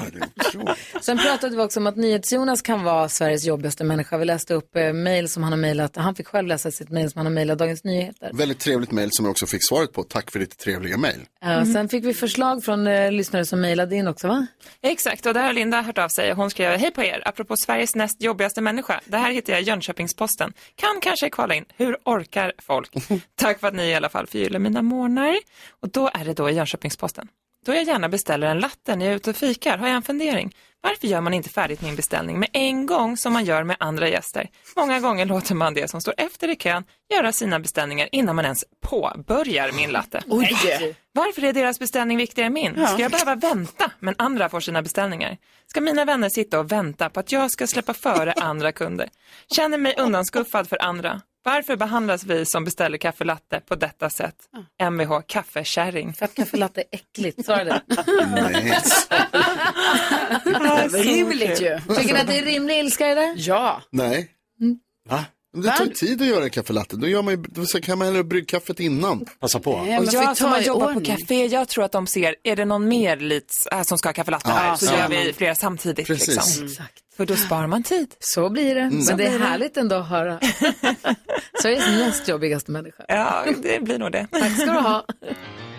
B: Sen pratade vi också om att NyhetsJonas kan vara Sveriges jobbigaste människa. Vi läste upp eh, mejl som han har mejlat. Han fick själv läsa sitt mejl som han har mejlat Dagens Nyheter.
E: Väldigt trevligt mejl som jag också fick svaret på. Tack för ditt trevliga mejl.
B: Ja, Sen fick vi förslag från eh, lyssnare som mejlade in också va?
P: Exakt, och där har Linda hört av sig hon skrev, hej på er, apropå Sveriges näst jobbigaste människa. Det här hittar jag i Jönköpings-Posten. Kan kanske kvala in, hur orkar folk? Tack för att ni i alla fall förgyller mina morgnar. Och då är det då i Jönköpings-Posten. Då jag gärna beställer en latte när jag är ute och fikar har jag en fundering. Varför gör man inte färdigt min beställning med en gång som man gör med andra gäster? Många gånger låter man det som står efter i kön göra sina beställningar innan man ens påbörjar min latte.
D: Oj.
P: Varför är deras beställning viktigare än min? Ska jag behöva vänta men andra får sina beställningar? Ska mina vänner sitta och vänta på att jag ska släppa före andra kunder? Känner mig undanskuffad för andra. Varför behandlas vi som beställer kaffe latte på detta sätt? Mvh kaffekärring.
B: För att kaffe latte är äckligt, sa du det?
D: Rimligt ju.
B: Tycker ni att det är rimlig ilska i det?
D: Ja.
E: Nej.
C: Va?
E: Men Det tar tid att göra en kaffelatte. Då, gör man ju, då kan man hellre brygga kaffet innan.
C: Passa på.
P: Och jag som har jobbat på café, jag tror att de ser, är det någon mer lits, äh, som ska ha kaffelatte
E: Ja,
P: här så
E: ja.
P: gör vi flera samtidigt.
E: Precis.
P: Liksom.
E: Mm.
P: För då sparar man tid.
B: Så blir det.
P: Så
B: Men det är härligt ändå att höra. Sveriges näst jobbigaste människa.
P: Ja, det blir nog det.
B: Tack ska du ha.